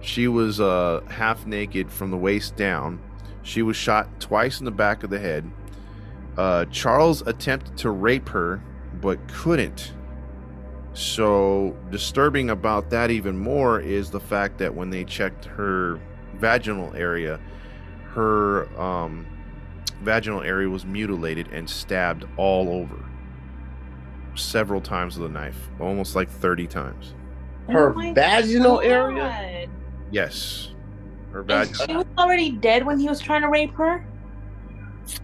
She was uh, half naked from the waist down. She was shot twice in the back of the head. Uh, Charles attempted to rape her, but couldn't. So, disturbing about that even more is the fact that when they checked her vaginal area, her um, vaginal area was mutilated and stabbed all over several times with a knife, almost like 30 times. Her Oh my vaginal area? Yes. Her vaginal. she was already dead when he was trying to rape her.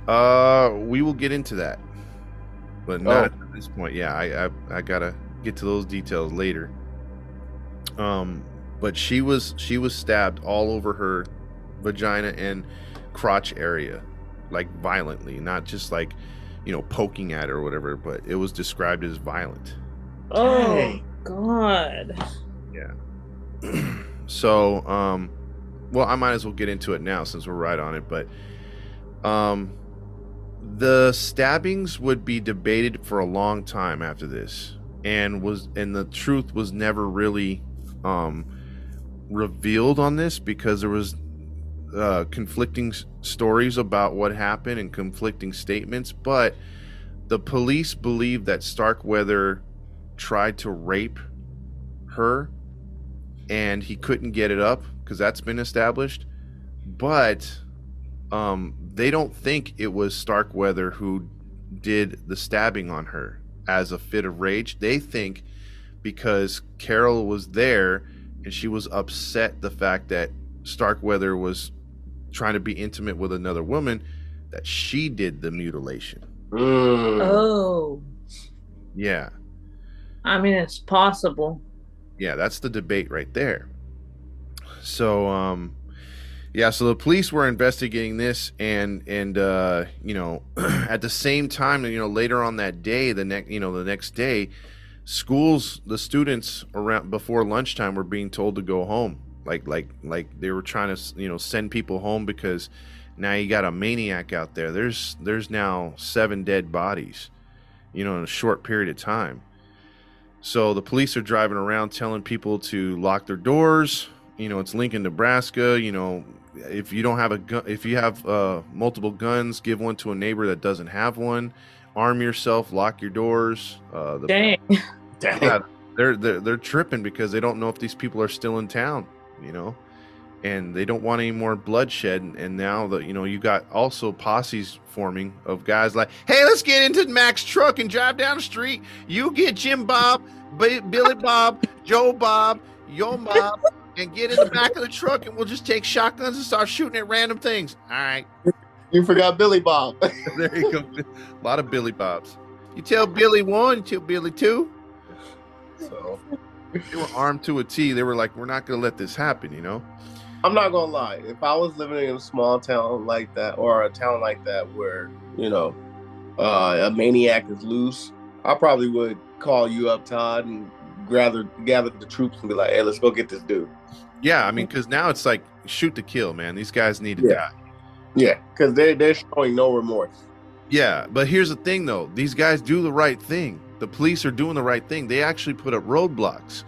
Uh, we will get into that, but not Oh. at this point. Yeah, I, I I gotta get to those details later. Um, but she was she was stabbed all over her vagina and crotch area, like violently, not just like you know poking at her or whatever. But it was described as violent. Oh Dang. God. so um well i might as well get into it now since we're right on it but um the stabbings would be debated for a long time after this and was and the truth was never really um revealed on this because there was uh conflicting s- stories about what happened and conflicting statements but the police believe that starkweather tried to rape her and he couldn't get it up because that's been established. But um, they don't think it was Starkweather who did the stabbing on her as a fit of rage. They think because Caril was there and she was upset the fact that Starkweather was trying to be intimate with another woman that she did the mutilation. Mm. Oh. Yeah. I mean, it's possible. yeah that's the debate right there so um yeah so the police were investigating this and and uh you know at the same time you know later on that day the next you know the next day schools the students around before lunchtime were being told to go home like like like they were trying to you know send people home because now you got a maniac out there there's there's now seven dead bodies you know in a short period of time so the police are driving around telling people to lock their doors. You know, it's Lincoln, Nebraska. You know, if you don't have a gun, if you have uh, multiple guns, give one to a neighbor that doesn't have one. Arm yourself, lock your doors. Uh, the, Dang. Dang. yeah, they're they're they're tripping because they don't know if these people are still in town. You know, and they don't want any more bloodshed. And, and now that you know, you got also posses forming of guys like, hey, let's get into Mac's truck and drive down the street. You get Jim Bob, B- Billy Bob, Joe Bob, Yo Bob, and get in the back of the truck, and we'll just take shotguns and start shooting at random things. All right, You forgot Billy Bob. there you go. A lot of Billy Bobs. You tell Billy one, you tell Billy two. So they were armed to a T. They were like, we're not going to let this happen, you know? I'm not gonna lie. If I was living in a small town like that, or a town like that where you know uh, a maniac is loose, I probably would call you up, Todd, and gather gather the troops and be like, "Hey, let's go get this dude." Yeah, I mean, mm-hmm. because now it's like shoot to kill, man. These guys need to Yeah. die. Yeah, because they they're showing no remorse. Yeah, but here's the thing, though. These guys do the right thing. The police are doing the right thing. They actually put up roadblocks,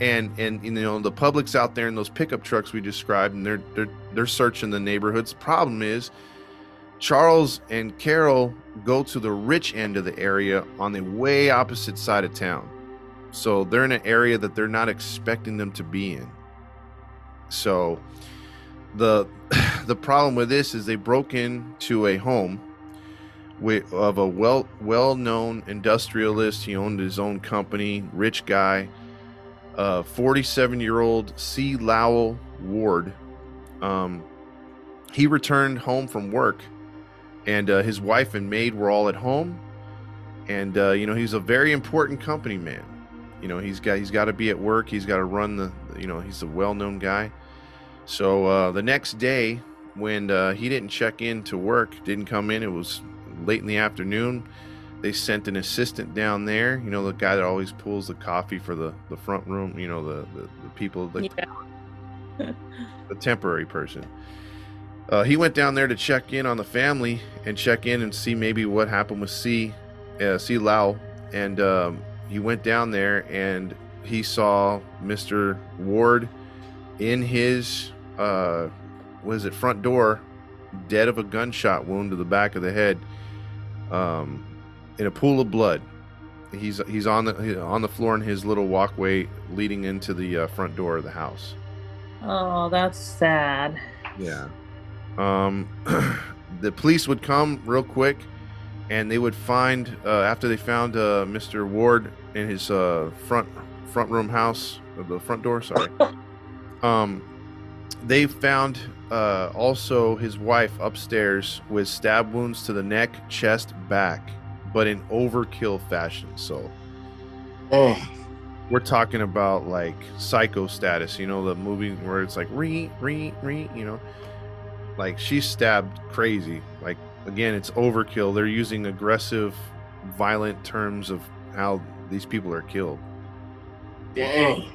and and you know the public's out there in those pickup trucks we described, and they're they're they're searching the neighborhoods. Problem is, Charles and Caril go to the rich end of the area on the way opposite side of town, so they're in an area that they're not expecting them to be in. So the the problem with this is they broke into a home with, of a well well known industrialist. He owned his own company, rich guy, uh, 47 year old C. Lauer Ward. Um, he returned home from work, and uh, his wife and maid were all at home. And uh, you know he's a very important company man. You know he's got he's got to be at work. He's got to run the. You know he's a well known guy. So uh, the next day, when uh, he didn't check in to work, didn't come in, it was late in the afternoon. They sent an assistant down there. You know the guy that always pulls the coffee for the the front room. You know the the, the people the, Yeah. the temporary person. Uh, he went down there to check in on the family and check in and see maybe what happened with C, uh, C Lau, and um, he went down there and he saw Mr. Ward in his uh, what is it front door, dead of a gunshot wound to the back of the head, um, in a pool of blood. He's he's on the on the floor in his little walkway leading into the uh, front door of the house. Oh, that's sad. Yeah. Um, the police would come real quick, and they would find uh, after they found uh, Mr. Ward in his uh, front front room house, uh, the front door. Sorry. um, they found uh, also his wife upstairs with stab wounds to the neck, chest, back, but in overkill fashion. So Oh, we're talking about like psycho status you know the movie where it's like re re re you know like she's stabbed crazy again it's overkill. They're using aggressive violent terms of how these people are killed. Dang.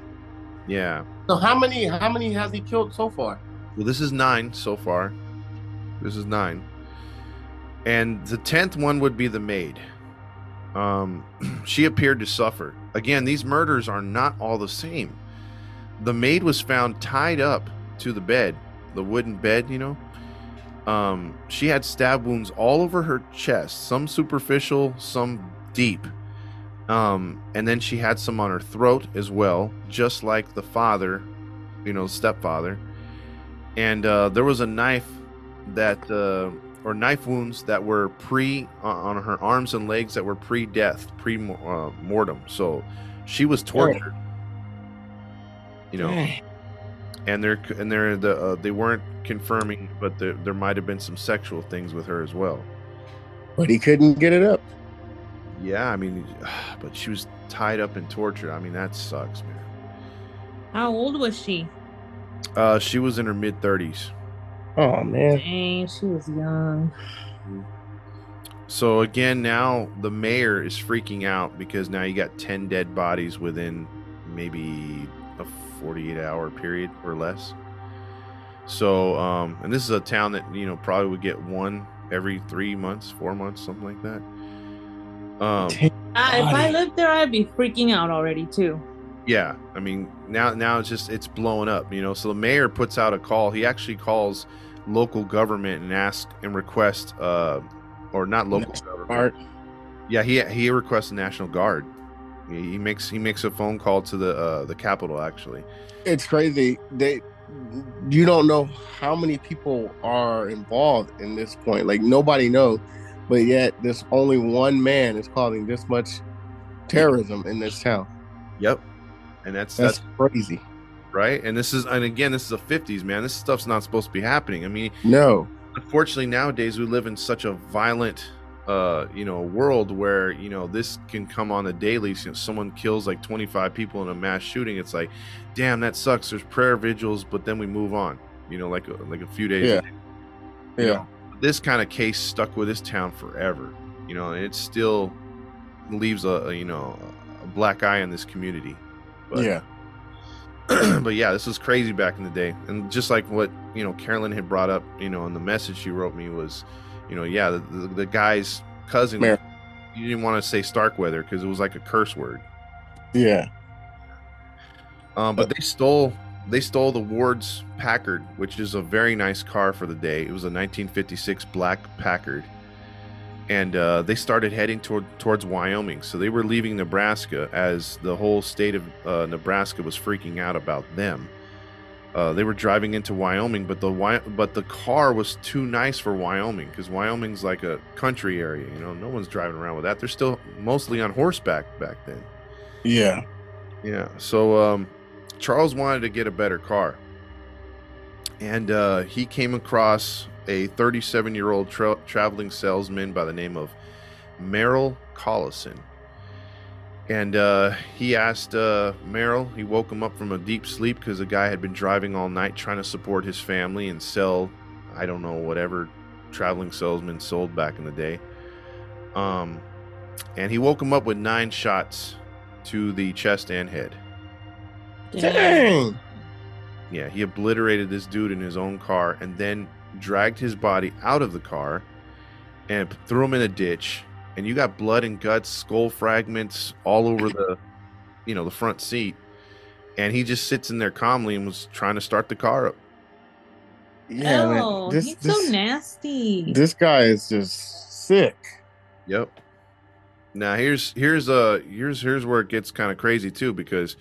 yeah. So how many how many has he killed so far? well this is nine so far. This is nine. And the 10th one would be the maid. Um she appeared to suffer. Again these murders are not all the same. The maid was found tied up to the bed the wooden bed you know um she had stab wounds all over her chest some superficial some deep. Um and then she had some on her throat as well just like the father you know stepfather. And uh, there was a knife that uh, or knife wounds that were pre uh, on her arms and legs that were pre-death pre uh, so she was tortured. You know. And they're and they're the uh, they weren't confirming but there, there might have been some sexual things with her as well But he couldn't get it up. yeah i mean but she was tied up and tortured i mean that sucks man How old was she? uh she was in her mid 30s Oh man. Dang, she was young. So again, now the mayor is freaking out because now you got 10 dead bodies within maybe a 48 hour period or less. So, um, and this is a town that, you know, probably would get one every three months, four months, something like that. Um, Uh, if I lived there, I'd be freaking out already too. yeah, I mean, now, now it's just, it's blowing up, you know. So the mayor puts out a call. He actually calls local government and asks and requests, uh, or not local government. Art. Yeah, he he requests the National Guard. He, makes he makes a phone call to the uh, the capital. actually. It's crazy. They you don't know how many people are involved in this point. Like nobody knows. But yet this only one man is causing this much terrorism in this town. Yep, and that's That's that's, crazy. right. And this is and again this is the fifties, man. This stuff's not supposed to be happening. I mean, No. unfortunately nowadays we live in such a violent uh you know a world where you know this can come on the daily so someone kills like 25 people in a mass shooting it's like damn that sucks there's prayer vigils but then we move on you know like a, like a few days Yeah. You Yeah. know, this kind of case stuck with this town forever you know and it still leaves a, a you know a black eye in this community but, yeah. but yeah, this was crazy back in the day. And just like what, you know, Carolyn had brought up, you know, in the message she wrote me was, you know, yeah, the, the, the guy's cousin, you didn't want to say Starkweather because it was like a curse word. Yeah. Um, but they stole they stole the Ward's Packard, which is a very nice car for the day. It was a 1956 black Packard, and uh, they started heading toward towards Wyoming. So they were leaving Nebraska as the whole state of uh, Nebraska was freaking out about them. Uh, they were driving into Wyoming, but the but the car was too nice for Wyoming because Wyoming's like a country area. You know, no one's driving around with that. They're still mostly on horseback back then. Yeah. Yeah. So um, Charles wanted to get a better car, and uh, he came across a 37 year old tra- traveling salesman by the name of Merrill Collison. And uh, he asked uh, Merrill, he woke him up from a deep sleep because the guy had been driving all night trying to support his family and sell, I don't know, whatever traveling salesman sold back in the day. Um, and he woke him up with nine shots to the chest and head. Dang. Yeah, he obliterated this dude in his own car and then dragged his body out of the car and threw him in a ditch. And you got blood and guts, skull fragments all over the, you know, the front seat. And he just sits in there calmly and was trying to start the car up. Yeah, man. This he's this, so nasty. this guy is just sick. Yep. Now here's here's uh here's here's where it gets kind of crazy too because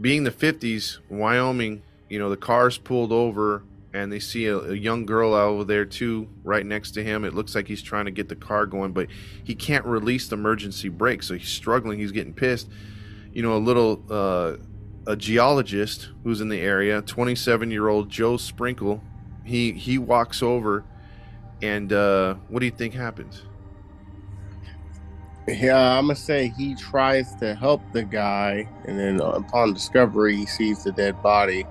being the 50s, Wyoming, you know, the car's pulled over and they see a, a young girl over there too right next to him. It looks like he's trying to get the car going, but he can't release the emergency brake, so he's struggling, he's getting pissed. You know, a little uh a geologist who's in the area, 27-year-old Joe Sprinkle, he he walks over and uh what do you think happens? Yeah, I'm gonna say he tries to help the guy, and then upon discovery, he sees the dead body,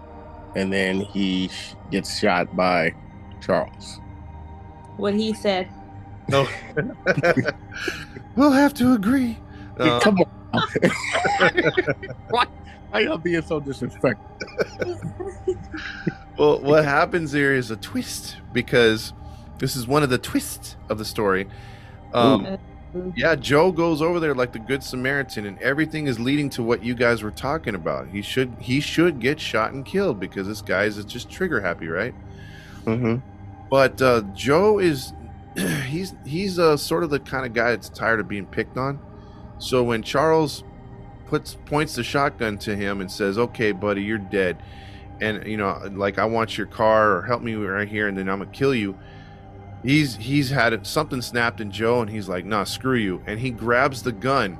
and then he sh- gets shot by Charles. what he said. No. we'll have to agree. Uh, Come on. Why? Why y'all being so disrespectful? well, what happens here is a twist because this is one of the twists of the story. Um, yeah, Joe goes over there like the good Samaritan, and everything is leading to what you guys were talking about. He should he should get shot and killed because this guy is just trigger happy, right? Mm-hmm. But uh, Joe is he's he's uh, sort of the kind of guy that's tired of being picked on. So when Charles puts points the shotgun to him and says, "Okay, buddy, you're dead," and you know, like I want your car or help me right here, and then I'm gonna kill you. He's he's had it, something snapped in Joe, and he's like, "Nah, screw you," and he grabs the gun,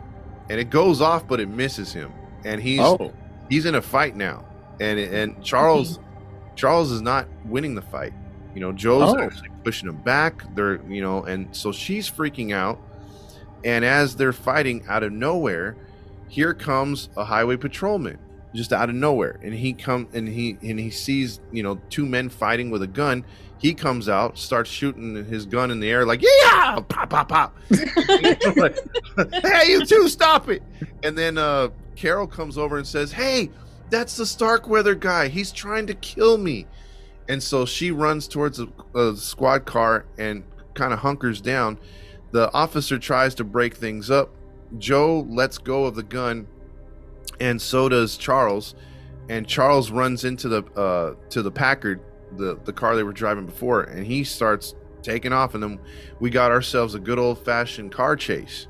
and it goes off, but it misses him, and he's Oh, he's in a fight now, and and Charles mm-hmm. Charles is not winning the fight. You know, Joe's Oh. actually pushing him back. They're you know, and so she's freaking out. And as they're fighting out of nowhere, here comes a highway patrolman just out of nowhere, and he come and he and he sees you know two men fighting with a gun. He comes out, starts shooting his gun in the air like yeah, pop pop pop. Like, hey, you two, stop it! And then uh, Caril comes over and says, "Hey, that's the Starkweather guy. He's trying to kill me." And so she runs towards a, a squad car and kind of hunkers down. The officer tries to break things up. Joe lets go of the gun, and so does Charles. And Charles runs into the uh, to the Packard, the the car they were driving before, and he starts taking off. And then we got ourselves a good old fashioned car chase.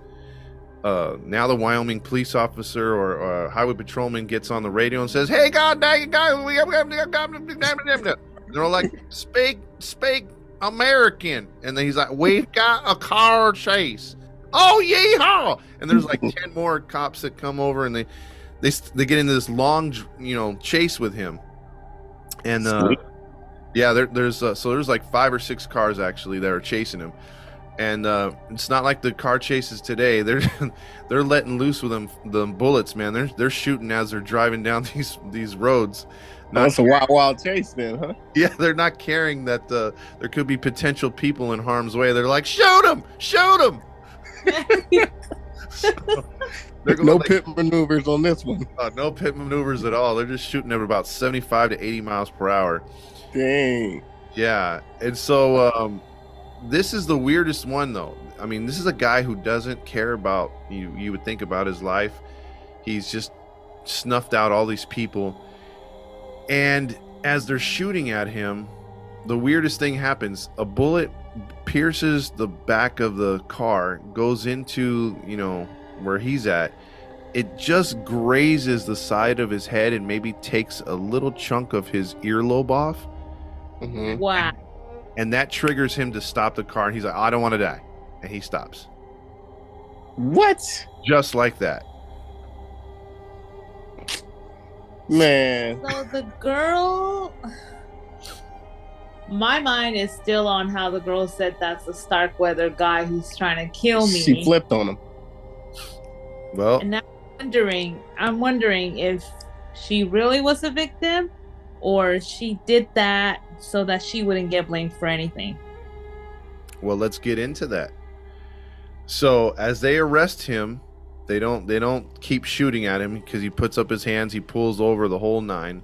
Uh, now the Wyoming police officer or uh, highway patrolman gets on the radio and says, "Hey, God dang it, guys, we got, they're like, "Speak, speak American," and then he's like, "We've got a car chase." Oh, yeehaw! And there's like ten more cops that come over and they they they get into this long, you know, chase with him. And uh. Yeah, there, there's uh, so there's like five or six cars actually that are chasing him and uh, it's not like the car chases today. They're they're letting loose with them the bullets, man. They're they're shooting as they're driving down these these roads. Not, that's a wild, wild chase, then, huh? yeah, they're not caring that uh, there could be potential people in harm's way. They're like, shoot them, shoot them. Going No like, pit maneuvers on this one. uh, no pit maneuvers at all. They're just shooting at about seventy five to eighty miles per hour. Dang. Yeah, and so um, this is the weirdest one, though. I mean, this is a guy who doesn't care about you. You would think about his life. He's just snuffed out all these people, and as they're shooting at him, the weirdest thing happens. A bullet pierces the back of the car, goes into you know where he's at. It just grazes the side of his head and maybe takes a little chunk of his earlobe off hmm wow. and that triggers him to stop the car and he's like i don't want to die and he stops What? just like that Man, So the girl, my mind is still on how the girl said that's the Starkweather guy who's trying to kill me. she flipped on him. Well, And now I'm wondering, I'm wondering if she really was a victim, or she did that so that she wouldn't get blamed for anything. well, let's get into that. So as they arrest him, they don't they don't keep shooting at him because he puts up his hands, he pulls over the whole nine.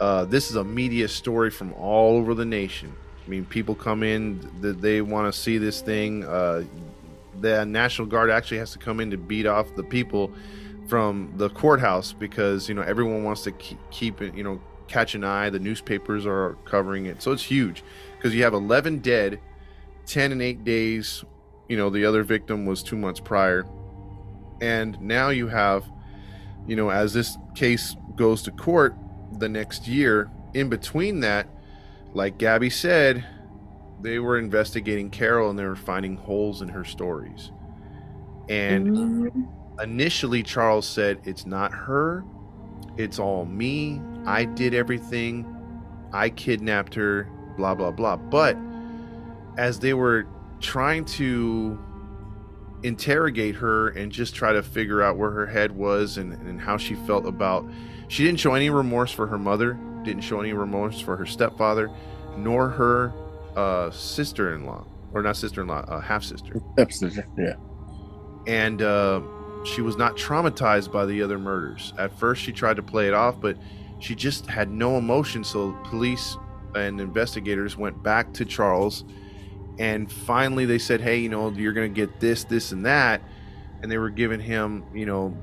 Uh, this is a media story from all over the nation. I mean, people come in that they want to see this thing. Uh, the National Guard actually has to come in to beat off the people from the courthouse because you know everyone wants to keep, keep it. You know, catch an eye. The newspapers are covering it, so it's huge because you have 11 dead, 10 and 8 days. You know, the other victim was two months prior, and now you have, you know, as this case goes to court the next year. In between that, like Gabby said, they were investigating Caril and they were finding holes in her stories. And Mhm. initially, Charles said, It's not her, it's all me. I did everything, I kidnapped her, blah, blah, blah. But as they were trying to interrogate her and just try to figure out where her head was and, and how she felt about she didn't show any remorse for her mother didn't show any remorse for her stepfather nor her uh, sister-in-law or not sister-in-law uh, half-sister Stepsister, Yeah. and uh, she was not traumatized by the other murders. At first, she tried to play it off, but she just had no emotion. So police and investigators went back to Charles, and finally they said, "Hey, you know, you're going to get this, this, and that," and they were giving him, you know,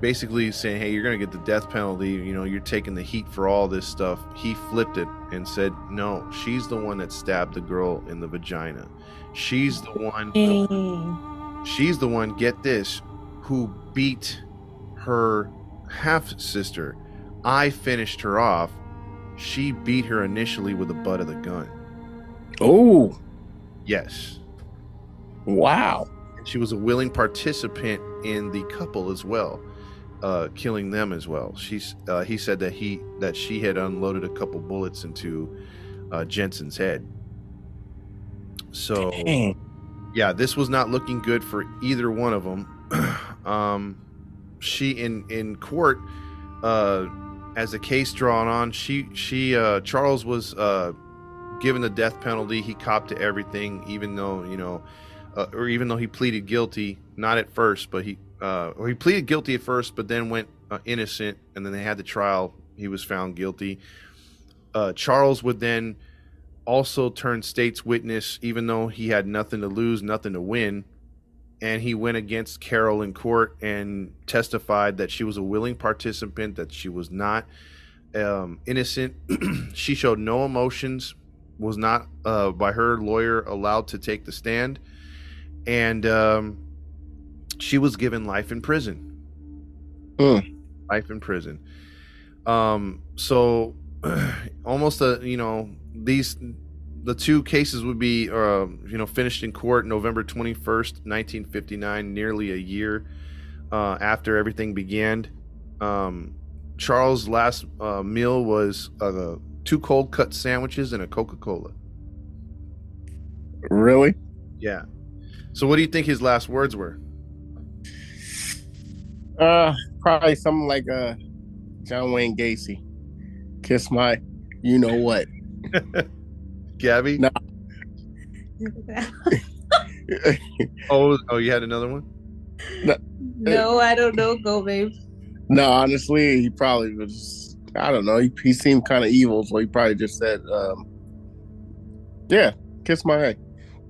basically saying, "Hey, you're going to get the death penalty. You know, you're taking the heat for all this stuff." He flipped it and said, "No, she's the one that stabbed the girl in the vagina. She's the one." Dang. She's the one, get this, who beat her half sister. I finished her off. She beat her initially with the butt of the gun. Oh, Yes. wow. She was a willing participant in the couple as well, uh, killing them as well. She's uh, he said that he that she had unloaded a couple bullets into uh, Jensen's head. So Dang. yeah, this was not looking good for either one of them. um, she in in court, uh, as the case drawn on, she she uh, Charles was uh, given the death penalty. He copped to everything, even though you know, uh, or even though he pleaded guilty, not at first, but he uh, or he pleaded guilty at first, but then went uh, innocent, and then they had the trial. He was found guilty. Uh, Charles would then also turn state's witness, even though he had nothing to lose, nothing to win. And he went against Caril in court and testified that she was a willing participant, that she was not um, innocent. she showed no emotions, was not, uh, by her lawyer, allowed to take the stand. And um, she was given life in prison. Hmm. Life in prison. Um, so almost a, you know, these the two cases would be uh, you know finished in court November 21st 1959 nearly a year uh, after everything began um, Charles last uh, meal was uh, two cold cut sandwiches and a Coca-Cola Really? yeah so what do you think his last words were Uh, probably something like uh, John Wayne Gacy. Kiss my, you know what? Gabby No. oh oh you had another one no, I don't know. Go, babe. no, honestly, he probably was. I don't know. He, he seemed kind of evil, so he probably just said, um, "Yeah, kiss my eye."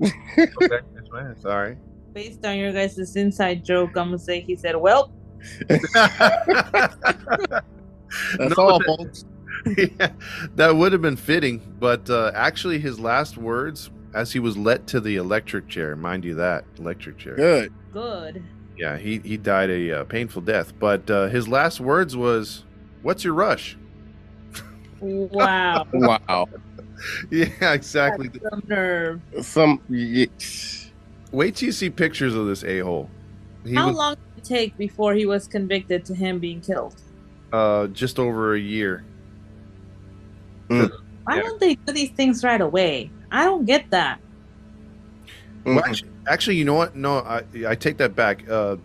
okay that's fine sorry Based on your guys' inside joke, I'm gonna say he said, "Well, That's No, all, that- folks. Yeah, that would have been fitting, but uh, actually, his last words as he was let to the electric chair, mind you, that electric chair. Good. good." Yeah, he, he died a uh, painful death, but uh, his last words was, "What's your rush?" Wow, Wow. yeah, exactly. some nerve. Some. y- Wait till you see pictures of this a hole. How was, long did it take before he was convicted to him being killed? uh, just over a year. Why Yeah. don't they do these things right away? I don't get that. Mm. Well, actually, actually, you know what? No, I I take that back. Uh,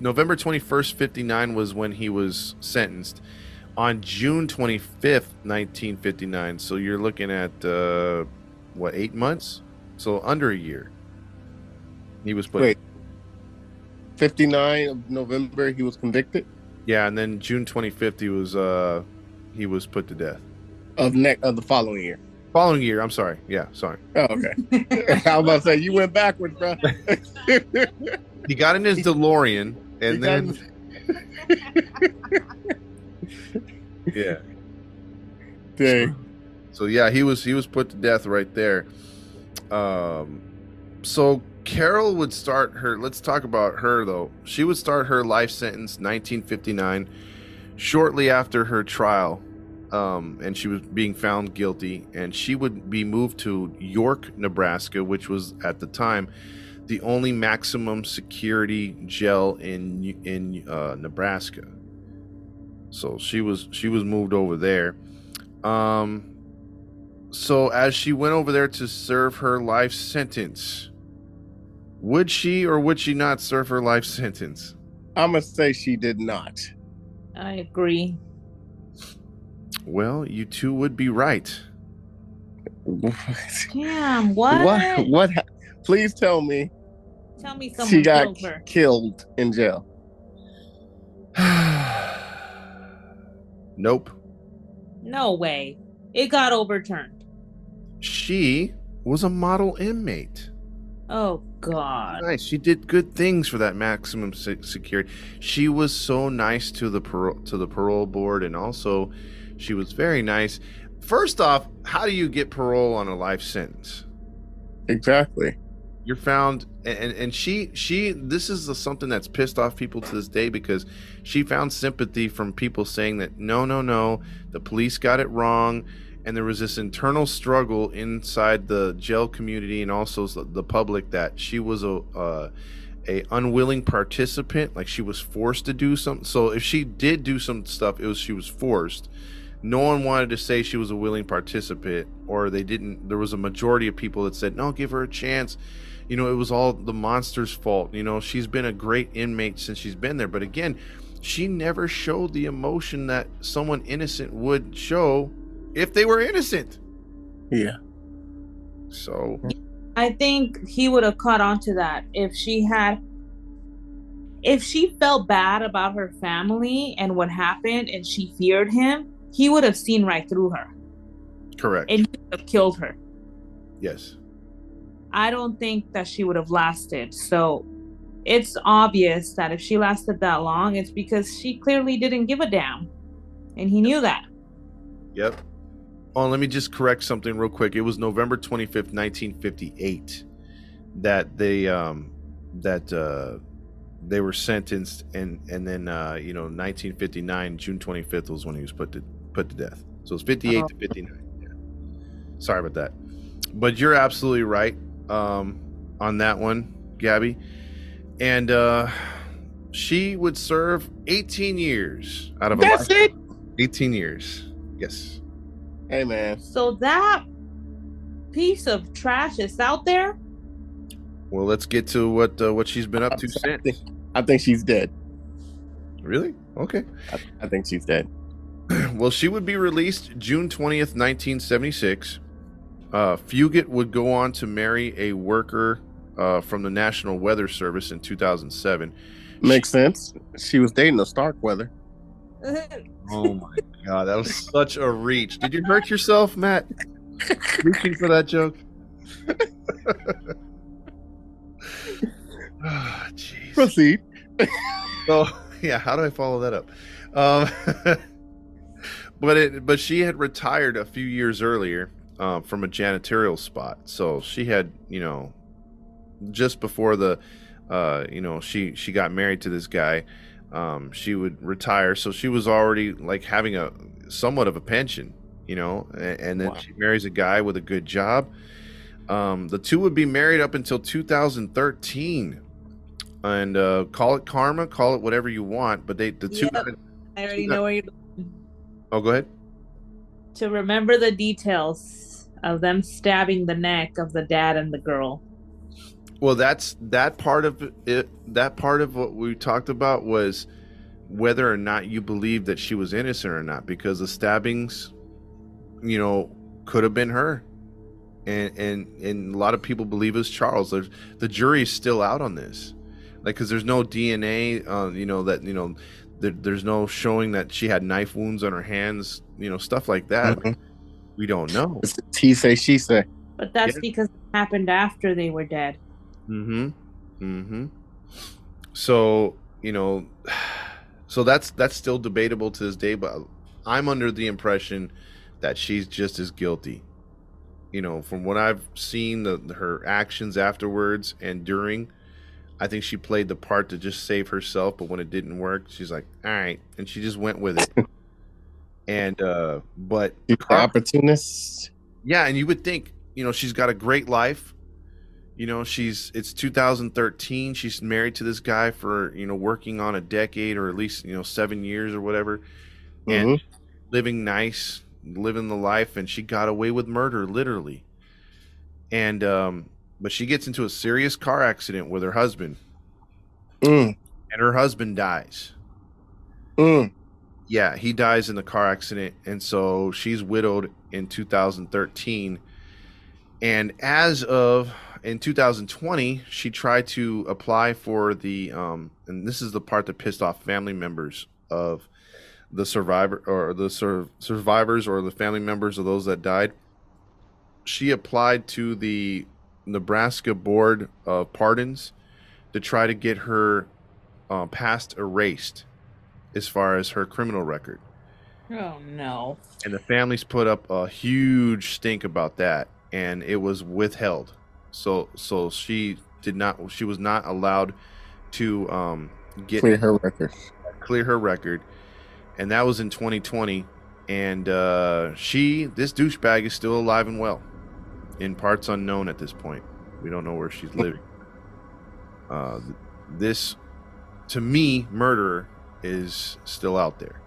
November twenty first, fifty nine was when he was sentenced. On June twenty fifth, nineteen fifty nine. So you're looking at uh, what eight months? So under a year. He was put. Wait. 59 of November, he was convicted Yeah, and then June twenty fifth, he was uh, he was put to death. Of next of the following year. Following year, I'm sorry. Yeah, sorry. Oh, okay. I was about to say you went backwards, bro. He got in his DeLorean, and then yeah. Dang. So yeah, he was he was put to death right there. Um, so Caril would start her. Let's talk about her though. She would start her life sentence 1959, shortly after her trial, um, and she was being found guilty. And she would be moved to York, Nebraska, which was at the time the only maximum security jail in in uh, Nebraska. So she was she was moved over there. Um, so as she went over there to serve her life sentence, would she or would she not serve her life sentence? I'm gonna say she did not. I agree. Well, you two would be right. Damn, what? What? What? ha- Please tell me Tell me someone she got killed her. killed in jail. nope. No way. It got overturned. She was a model inmate. Oh God. Nice. She did good things for that maximum se- security. She was so nice to the parole to the parole board, and also she was very nice. First off, how do you get parole on a life sentence? Exactly. You're found, and and she she this is the, something that's pissed off people to this day because she found sympathy from people saying that no no no the police got it wrong, and there was this internal struggle inside the jail community and also the public that she was a uh, a unwilling participant, like she was forced to do something. So if she did do some stuff, it was she was forced. No one wanted to say she was a willing participant, or they didn't. There was a majority of people that said, "No, give her a chance." You know, it was all the monster's fault. You know, she's been a great inmate since she's been there, but again, she never showed the emotion that someone innocent would show if they were innocent. Yeah. So, I think he would have caught on to that if she had if she felt bad about her family and what happened and she feared him, he would have seen right through her correct. and he would have killed her. yes. I don't think that she would have lasted. So it's obvious that if she lasted that long, it's because she clearly didn't give a damn. And he knew that. Yep. Oh, let me just correct something real quick. It was November 25th, 1958 that they um that uh they were sentenced and and then uh you know 1959 June 25th was when he was put to put to death. So it's 58 Oh. to 59. Yeah. Sorry about that. But you're absolutely right um on that one, Gabby. And uh she would serve 18 years out of a That's life. it. 18 years. Yes. Hey man. So that piece of trash is out there. Well, let's get to what uh, what she's been up to I since. think, I think she's dead. Really? Okay. I, I think she's dead. well, she would be released June 20th, 1976. Uh, Fugate would go on to marry a worker uh, from the National Weather Service in 2007. Makes sense. She was dating a Starkweather. Oh my god, that was such a reach. Did you hurt yourself, Matt? Reaching for that joke? Jeez. Proceed. So yeah, how do I follow that up? Um, but it but she had retired a few years earlier uh, from a janitorial spot, so she had you know just before the uh, you know she she got married to this guy, um, she would retire, so she was already like having a somewhat of a pension, you know, and, and then Wow. she marries a guy with a good job. Um, the two would be married up until 2013 and uh, call it karma, call it whatever you want. But they the two Yep. got, I already know where you're Oh, go ahead. to remember the details of them stabbing the neck of the dad and the girl. Well, that's that part of it. That part of what we talked about was whether or not you believe that she was innocent or not, because the stabbings, you know, could have been her, and and and a lot of people believe it's Charles. There's, the jury's still out on this, like because there's no DNA, uh, you know that you know there, there's no showing that she had knife wounds on her hands, you know, stuff like that. Mhm. We don't know. It's he say, she say. But that's Yeah. because it happened after they were dead. Mm-hmm. Mm-hmm. So, you know, so that's that's still debatable to this day, but I'm under the impression that she's just as guilty. You know, from what I've seen, the her actions afterwards and during, I think she played the part to just save herself, but when it didn't work, she's like, all right, and she just went with it. and uh but Car- opportunist. yeah, and you would think, you know, she's got a great life. You know, she's it's 2013. She's married to this guy for, you know, working on a decade or at least, you know, 7 years or whatever and Mhm. living nice, living the life and she got away with murder literally. And um but she gets into a serious car accident with her husband Mm, and her husband dies. mm. Yeah, he dies in the car accident, and so she's widowed in 2013. And as of in 2020, she tried to apply for the um, and this is the part that pissed off family members of the survivor or the sur- survivors or the family members of those that died. She applied to the Nebraska Board of Pardons to try to get her uh, past erased as far as her criminal record. Oh no. And the families put up a huge stink about that and it was withheld. So so she did not she was not allowed to um get Clear her record. clear her record. And that was in 2020 and uh she this douchebag is still alive and well in parts unknown at this point. We don't know where she's living. Uh th- this to me murderer is still out there.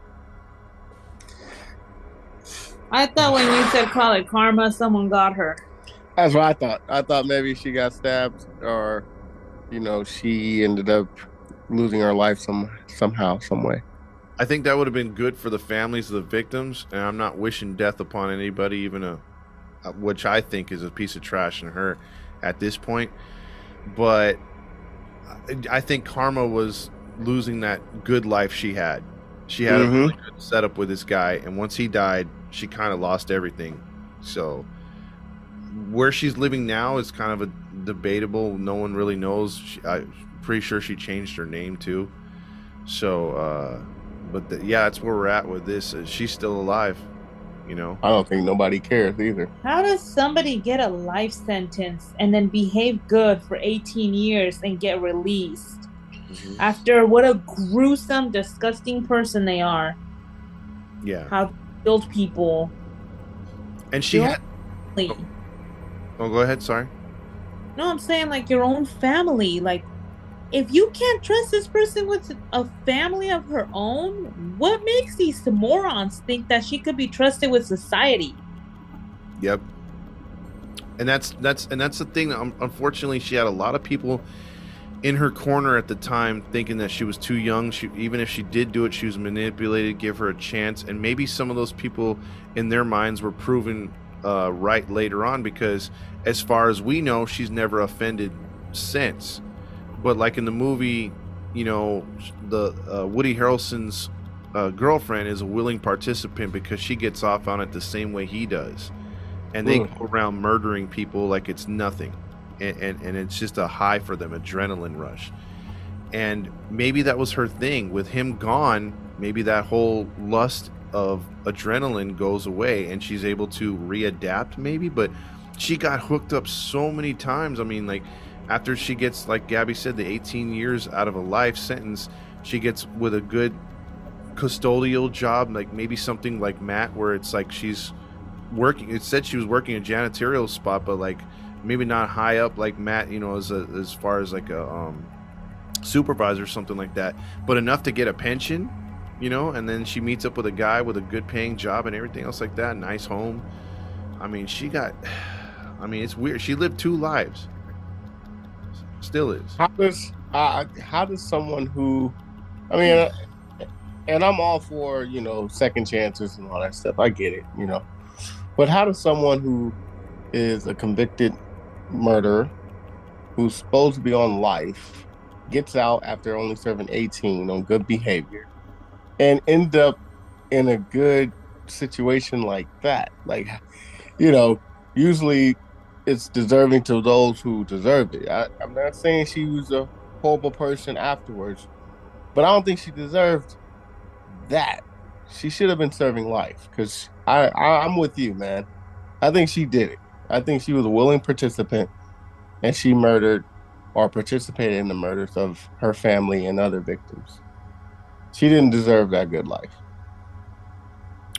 I thought when you said call it karma, someone got her. That's what I thought. I thought maybe she got stabbed, or you know, she ended up losing her life some somehow, some way. I think that would have been good for the families of the victims, and I'm not wishing death upon anybody, even a, a- which I think is a piece of trash in her at this point. But I, think Karma was losing that good life she had. She had a Mhm. really good setup with this guy, and once he died, she kind of lost everything. So where she's living now is kind of a debatable. No one really knows. She, I'm pretty sure she changed her name too. So, uh, but the, yeah, that's where we're at with this. Uh, She's still alive, you know. I don't think nobody cares either. How does somebody get a life sentence and then behave good for 18 years and get released mm-hmm. after what a gruesome, disgusting person they are? Yeah, How they killed people. and she Yeah. had. Like, Oh, go ahead. Sorry. No, I'm saying like your own family. Like, if you can't trust this person with a family of her own, what makes these morons think that she could be trusted with society? Yep. And that's that's and that's the thing. um, Unfortunately, she had a lot of people in her corner at the time, thinking that she was too young. She even if she did do it, she was manipulated. Give her a chance, and maybe some of those people in their minds were proven uh, right later on because, as far as we know, she's never offended since. But like in the movie, you know, the uh, Woody Harrelson's uh, girlfriend is a willing participant because she gets off on it the same way he does, and they Mm. go around murdering people like it's nothing, and, and and it's just a high for them, adrenaline rush. And maybe that was her thing. With him gone, maybe that whole lust of adrenaline goes away, and she's able to readapt. Maybe, but she got hooked up so many times. I mean, like after she gets, like Gabby said, the 18 years out of a life sentence, she gets with a good custodial job, like maybe something like Matt, where it's like she's working. It said she was working a janitorial spot, but like maybe not high up like Matt, you know, as a, as far as like a um, supervisor or something like that, but enough to get a pension. you know, and then she meets up with a guy with a good paying job and everything else like that, nice home. I mean, she got. I mean, it's weird. She lived two lives. Still is. How does uh, how does someone who, I mean, uh, and I'm all for you know second chances and all that stuff. I get it, you know, but how does someone who is a convicted murderer, who's supposed to be on life, gets out after only serving 18 on good behavior, and end up in a good situation like that? Like, you know, usually it's deserving to those who deserve it. I, I'm not saying she was a horrible person afterwards, but I don't think she deserved that. She should have been serving life because I, I I'm with you, man. I think she did it. I think she was a willing participant, and she murdered or participated in the murders of her family and other victims. She didn't deserve that good life.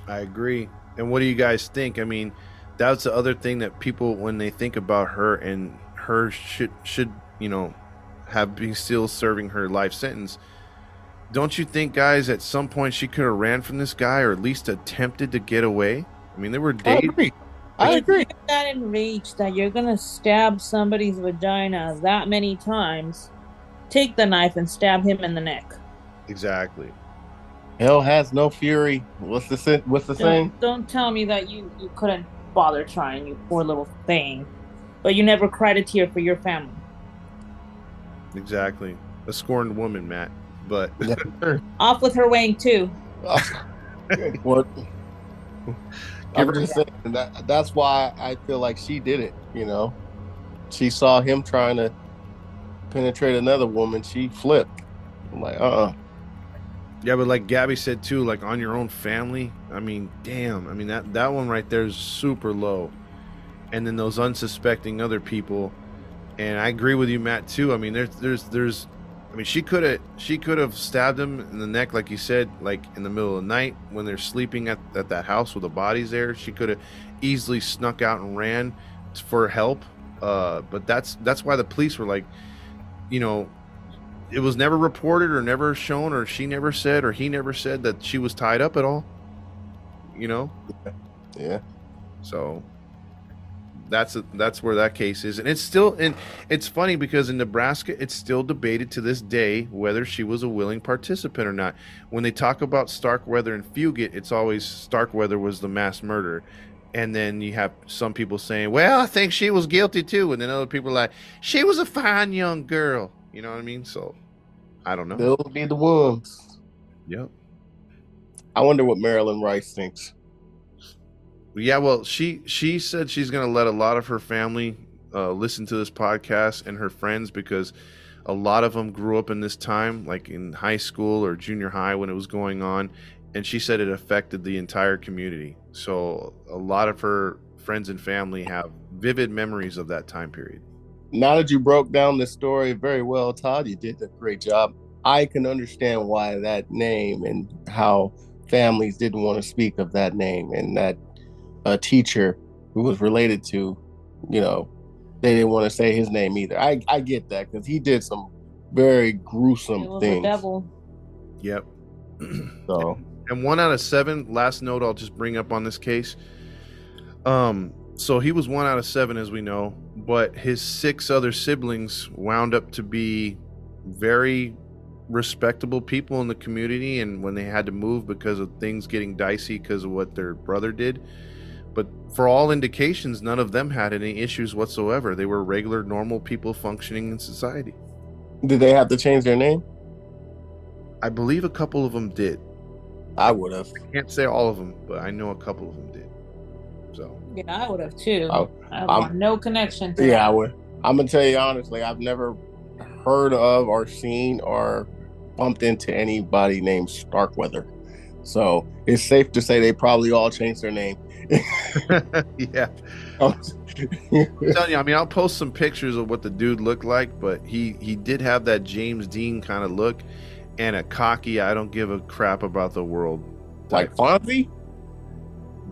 I agree. And what do you guys think? I mean, that's the other thing that people, when they think about her and her should should you know have been still serving her life sentence. Don't you think, guys, at some point she could have ran from this guy or at least attempted to get away? I mean, there were I days. agree. I agree. you're that enraged that you're gonna stab somebody's vagina that many times, take the knife and stab him in the neck. Exactly. Hell has no fury. What's the sin- what's the saying? Don't, don't tell me that you you couldn't bother trying, you poor little thing, but you never cried a tear for your family. Exactly. A scorned woman, Matt. But Off with her wang too. what? I'm just saying that that's why I feel like she did it. You know, she saw him trying to penetrate another woman. She flipped. I'm like, uh, uh yeah, but like Gabby said too, like on your own family. I mean, damn. I mean that that one right there is super low. And then those unsuspecting other people. And I agree with you, Matt, too. I mean, there's there's there's I mean, she could have she could have stabbed him in the neck, like you said, like in the middle of the night when they're sleeping at, at that house with the bodies there. She could have easily snuck out and ran for help. Uh, but that's that's why the police were like, you know, it was never reported or never shown or she never said or he never said that she was tied up at all. You know, yeah. so that's a, that's where that case is, and it's still and it's funny because in Nebraska, it's still debated to this day whether she was a willing participant or not. When they talk about Starkweather and Fugate, it's always Starkweather was the mass murderer, and then you have some people saying, "Well, I think she was guilty too," and then other people are like, "She was a fine young girl." You know what I mean? So I don't know. They'll be the ones. Yep. I wonder what Marilyn Rice thinks. Yeah, well, she she said she's gonna let a lot of her family uh, listen to this podcast and her friends because a lot of them grew up in this time, like in high school or junior high when it was going on, and she said it affected the entire community. So a lot of her friends and family have vivid memories of that time period. Now that you broke down the story very well, Todd, you did a great job. I can understand why that name and how families didn't want to speak of that name and that a teacher who was related to, you know, they didn't want to say his name either. I I get that because he did some very It gruesome was things. devil. Yep. So and one out of seven last note i'll just bring up on this case um so he was one out of seven as we know but his six other siblings wound up to be very respectable people in the community and when they had to move because of things getting dicey because of what their brother did. But for all indications none of them had any issues whatsoever. They were regular normal people functioning in society. Did they have to change their name? i believe a couple of them did. I would have. can't say all of them but i know a couple of them did so Yeah, I would have too. Oh, I have I'm- no connection to Yeah, I would. I'm gonna tell you honestly, I've never heard of or seen or bumped into anybody named Starkweather. So it's safe to say they probably all changed their name. yeah. I'm telling you, I mean, I'll post some pictures of what the dude looked like, but he he did have that James Dean kind of look and a cocky, I don't give a crap about the world. like Fonzie?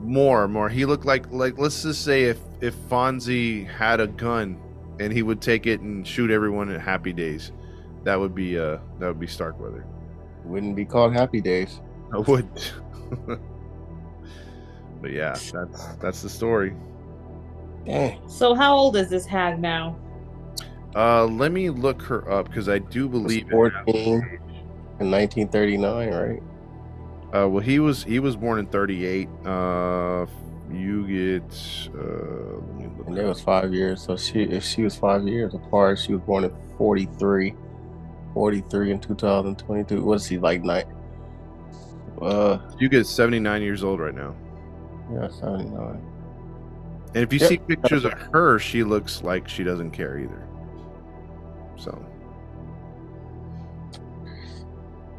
More, more. He looked like like let's just say if if Fonzie had a gun and he would take it and shoot everyone at Happy Days, that would be uh that would be Starkweather. Wouldn't be called Happy Days. I would. but yeah, that's that's the story. Dang. So how old is this hag now? Uh, let me look her up because I do believe. it 14 in 1939, right? Uh, well, he was he was born in '38. Uh, you get. Uh, let me look And it was five years. So she, if she was five years apart, she was born in 43. 43 in 2022. What is he like? Night. Uh, You get 79 years old right now. yeah, 79. And if you Yep. see pictures of her, she looks like she doesn't care either. So,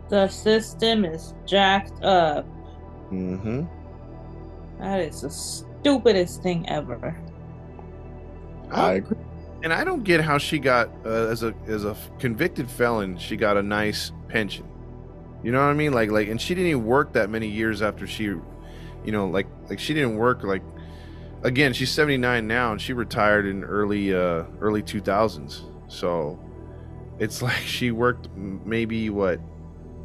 The system is jacked up. Mm-hmm. That is the stupidest thing ever. I agree. and I don't get how she got uh, as a as a convicted felon, she got a nice pension. You know what I mean? Like like, and she didn't even work that many years after she, you know, like like she didn't work like. Again, she's 79 now, and she retired in early uh early 2000s. So, it's like she worked maybe what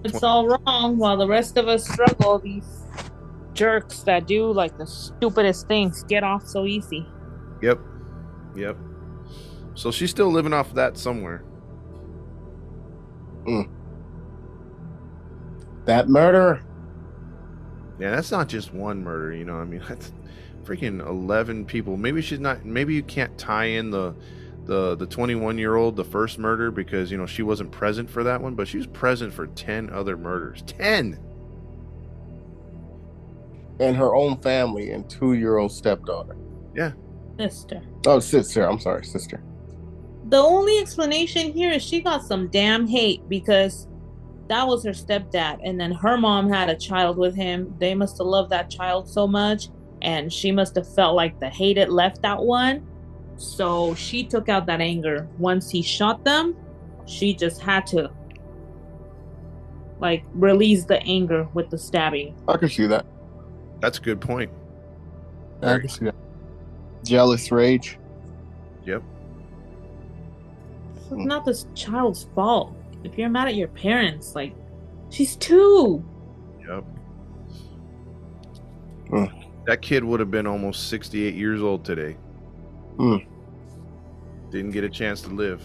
It's all wrong while the rest of us struggle. These jerks that do like the stupidest things get off so easy. Yep. Yep. So she's still living off that somewhere. Mm. That murder. Yeah, that's not just one murder, you know. I mean, that's freaking 11 people. Maybe she's not maybe you can't tie in the the the 21-year-old the first murder because, you know, she wasn't present for that one, but she was present for 10 other murders. 10. And her own family and two year old stepdaughter. Yeah. Sister. Oh, sister. I'm sorry, sister. The only explanation here is she got some damn hate because that was her stepdad, and then her mom had a child with him. They must have loved that child so much, and she must have felt like the hated left that one. So she took out that anger. Once he shot them, she just had to like release the anger with the stabbing. I can see that. That's a good point. I can see that. Jealous rage. Yep. It's not this child's fault. If you're mad at your parents, like she's two. Yep. Hmm. That kid would have been almost 68 years old today. Hmm. Didn't get a chance to live.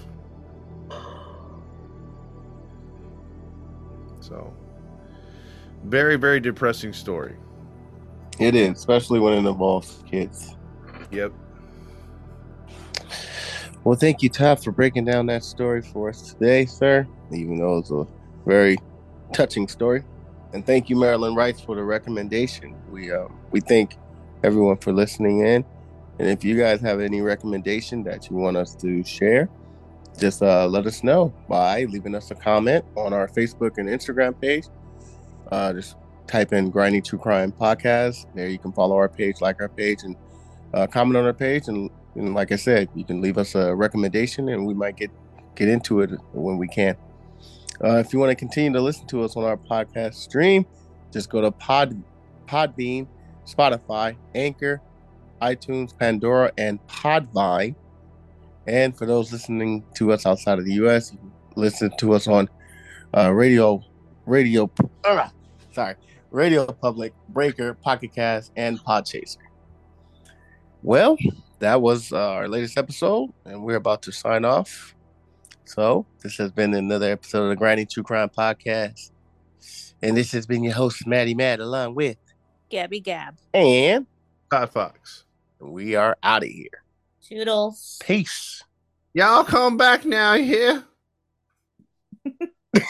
So, very, very depressing story. It is, especially when it involves kids. Yep. Well, thank you, Todd, for breaking down that story for us today, sir. Even though it's a very touching story, and thank you, Marilyn Rice, for the recommendation. We um, we thank everyone for listening in, and if you guys have any recommendation that you want us to share, just uh, let us know by leaving us a comment on our Facebook and Instagram page. Uh, just type in "Grinding True Crime Podcast." There, you can follow our page, like our page, and uh, comment on our page and and like I said, you can leave us a recommendation, and we might get get into it when we can. Uh, if you want to continue to listen to us on our podcast stream, just go to Pod Podbean, Spotify, Anchor, iTunes, Pandora, and Podvine. And for those listening to us outside of the U.S., you can listen to us on uh, radio, radio, uh, sorry, Radio Public, Breaker, Pocket Cast, and Podchaser. Well, that was uh, our latest episode, and we're about to sign off. So, this has been another episode of the Grinding True Crime Podcast. And this has been your host, Maddie Matt, along with, Gabby Gab. and Todd Fox. We are out of here. Toodles. Peace. Y'all come back now, here.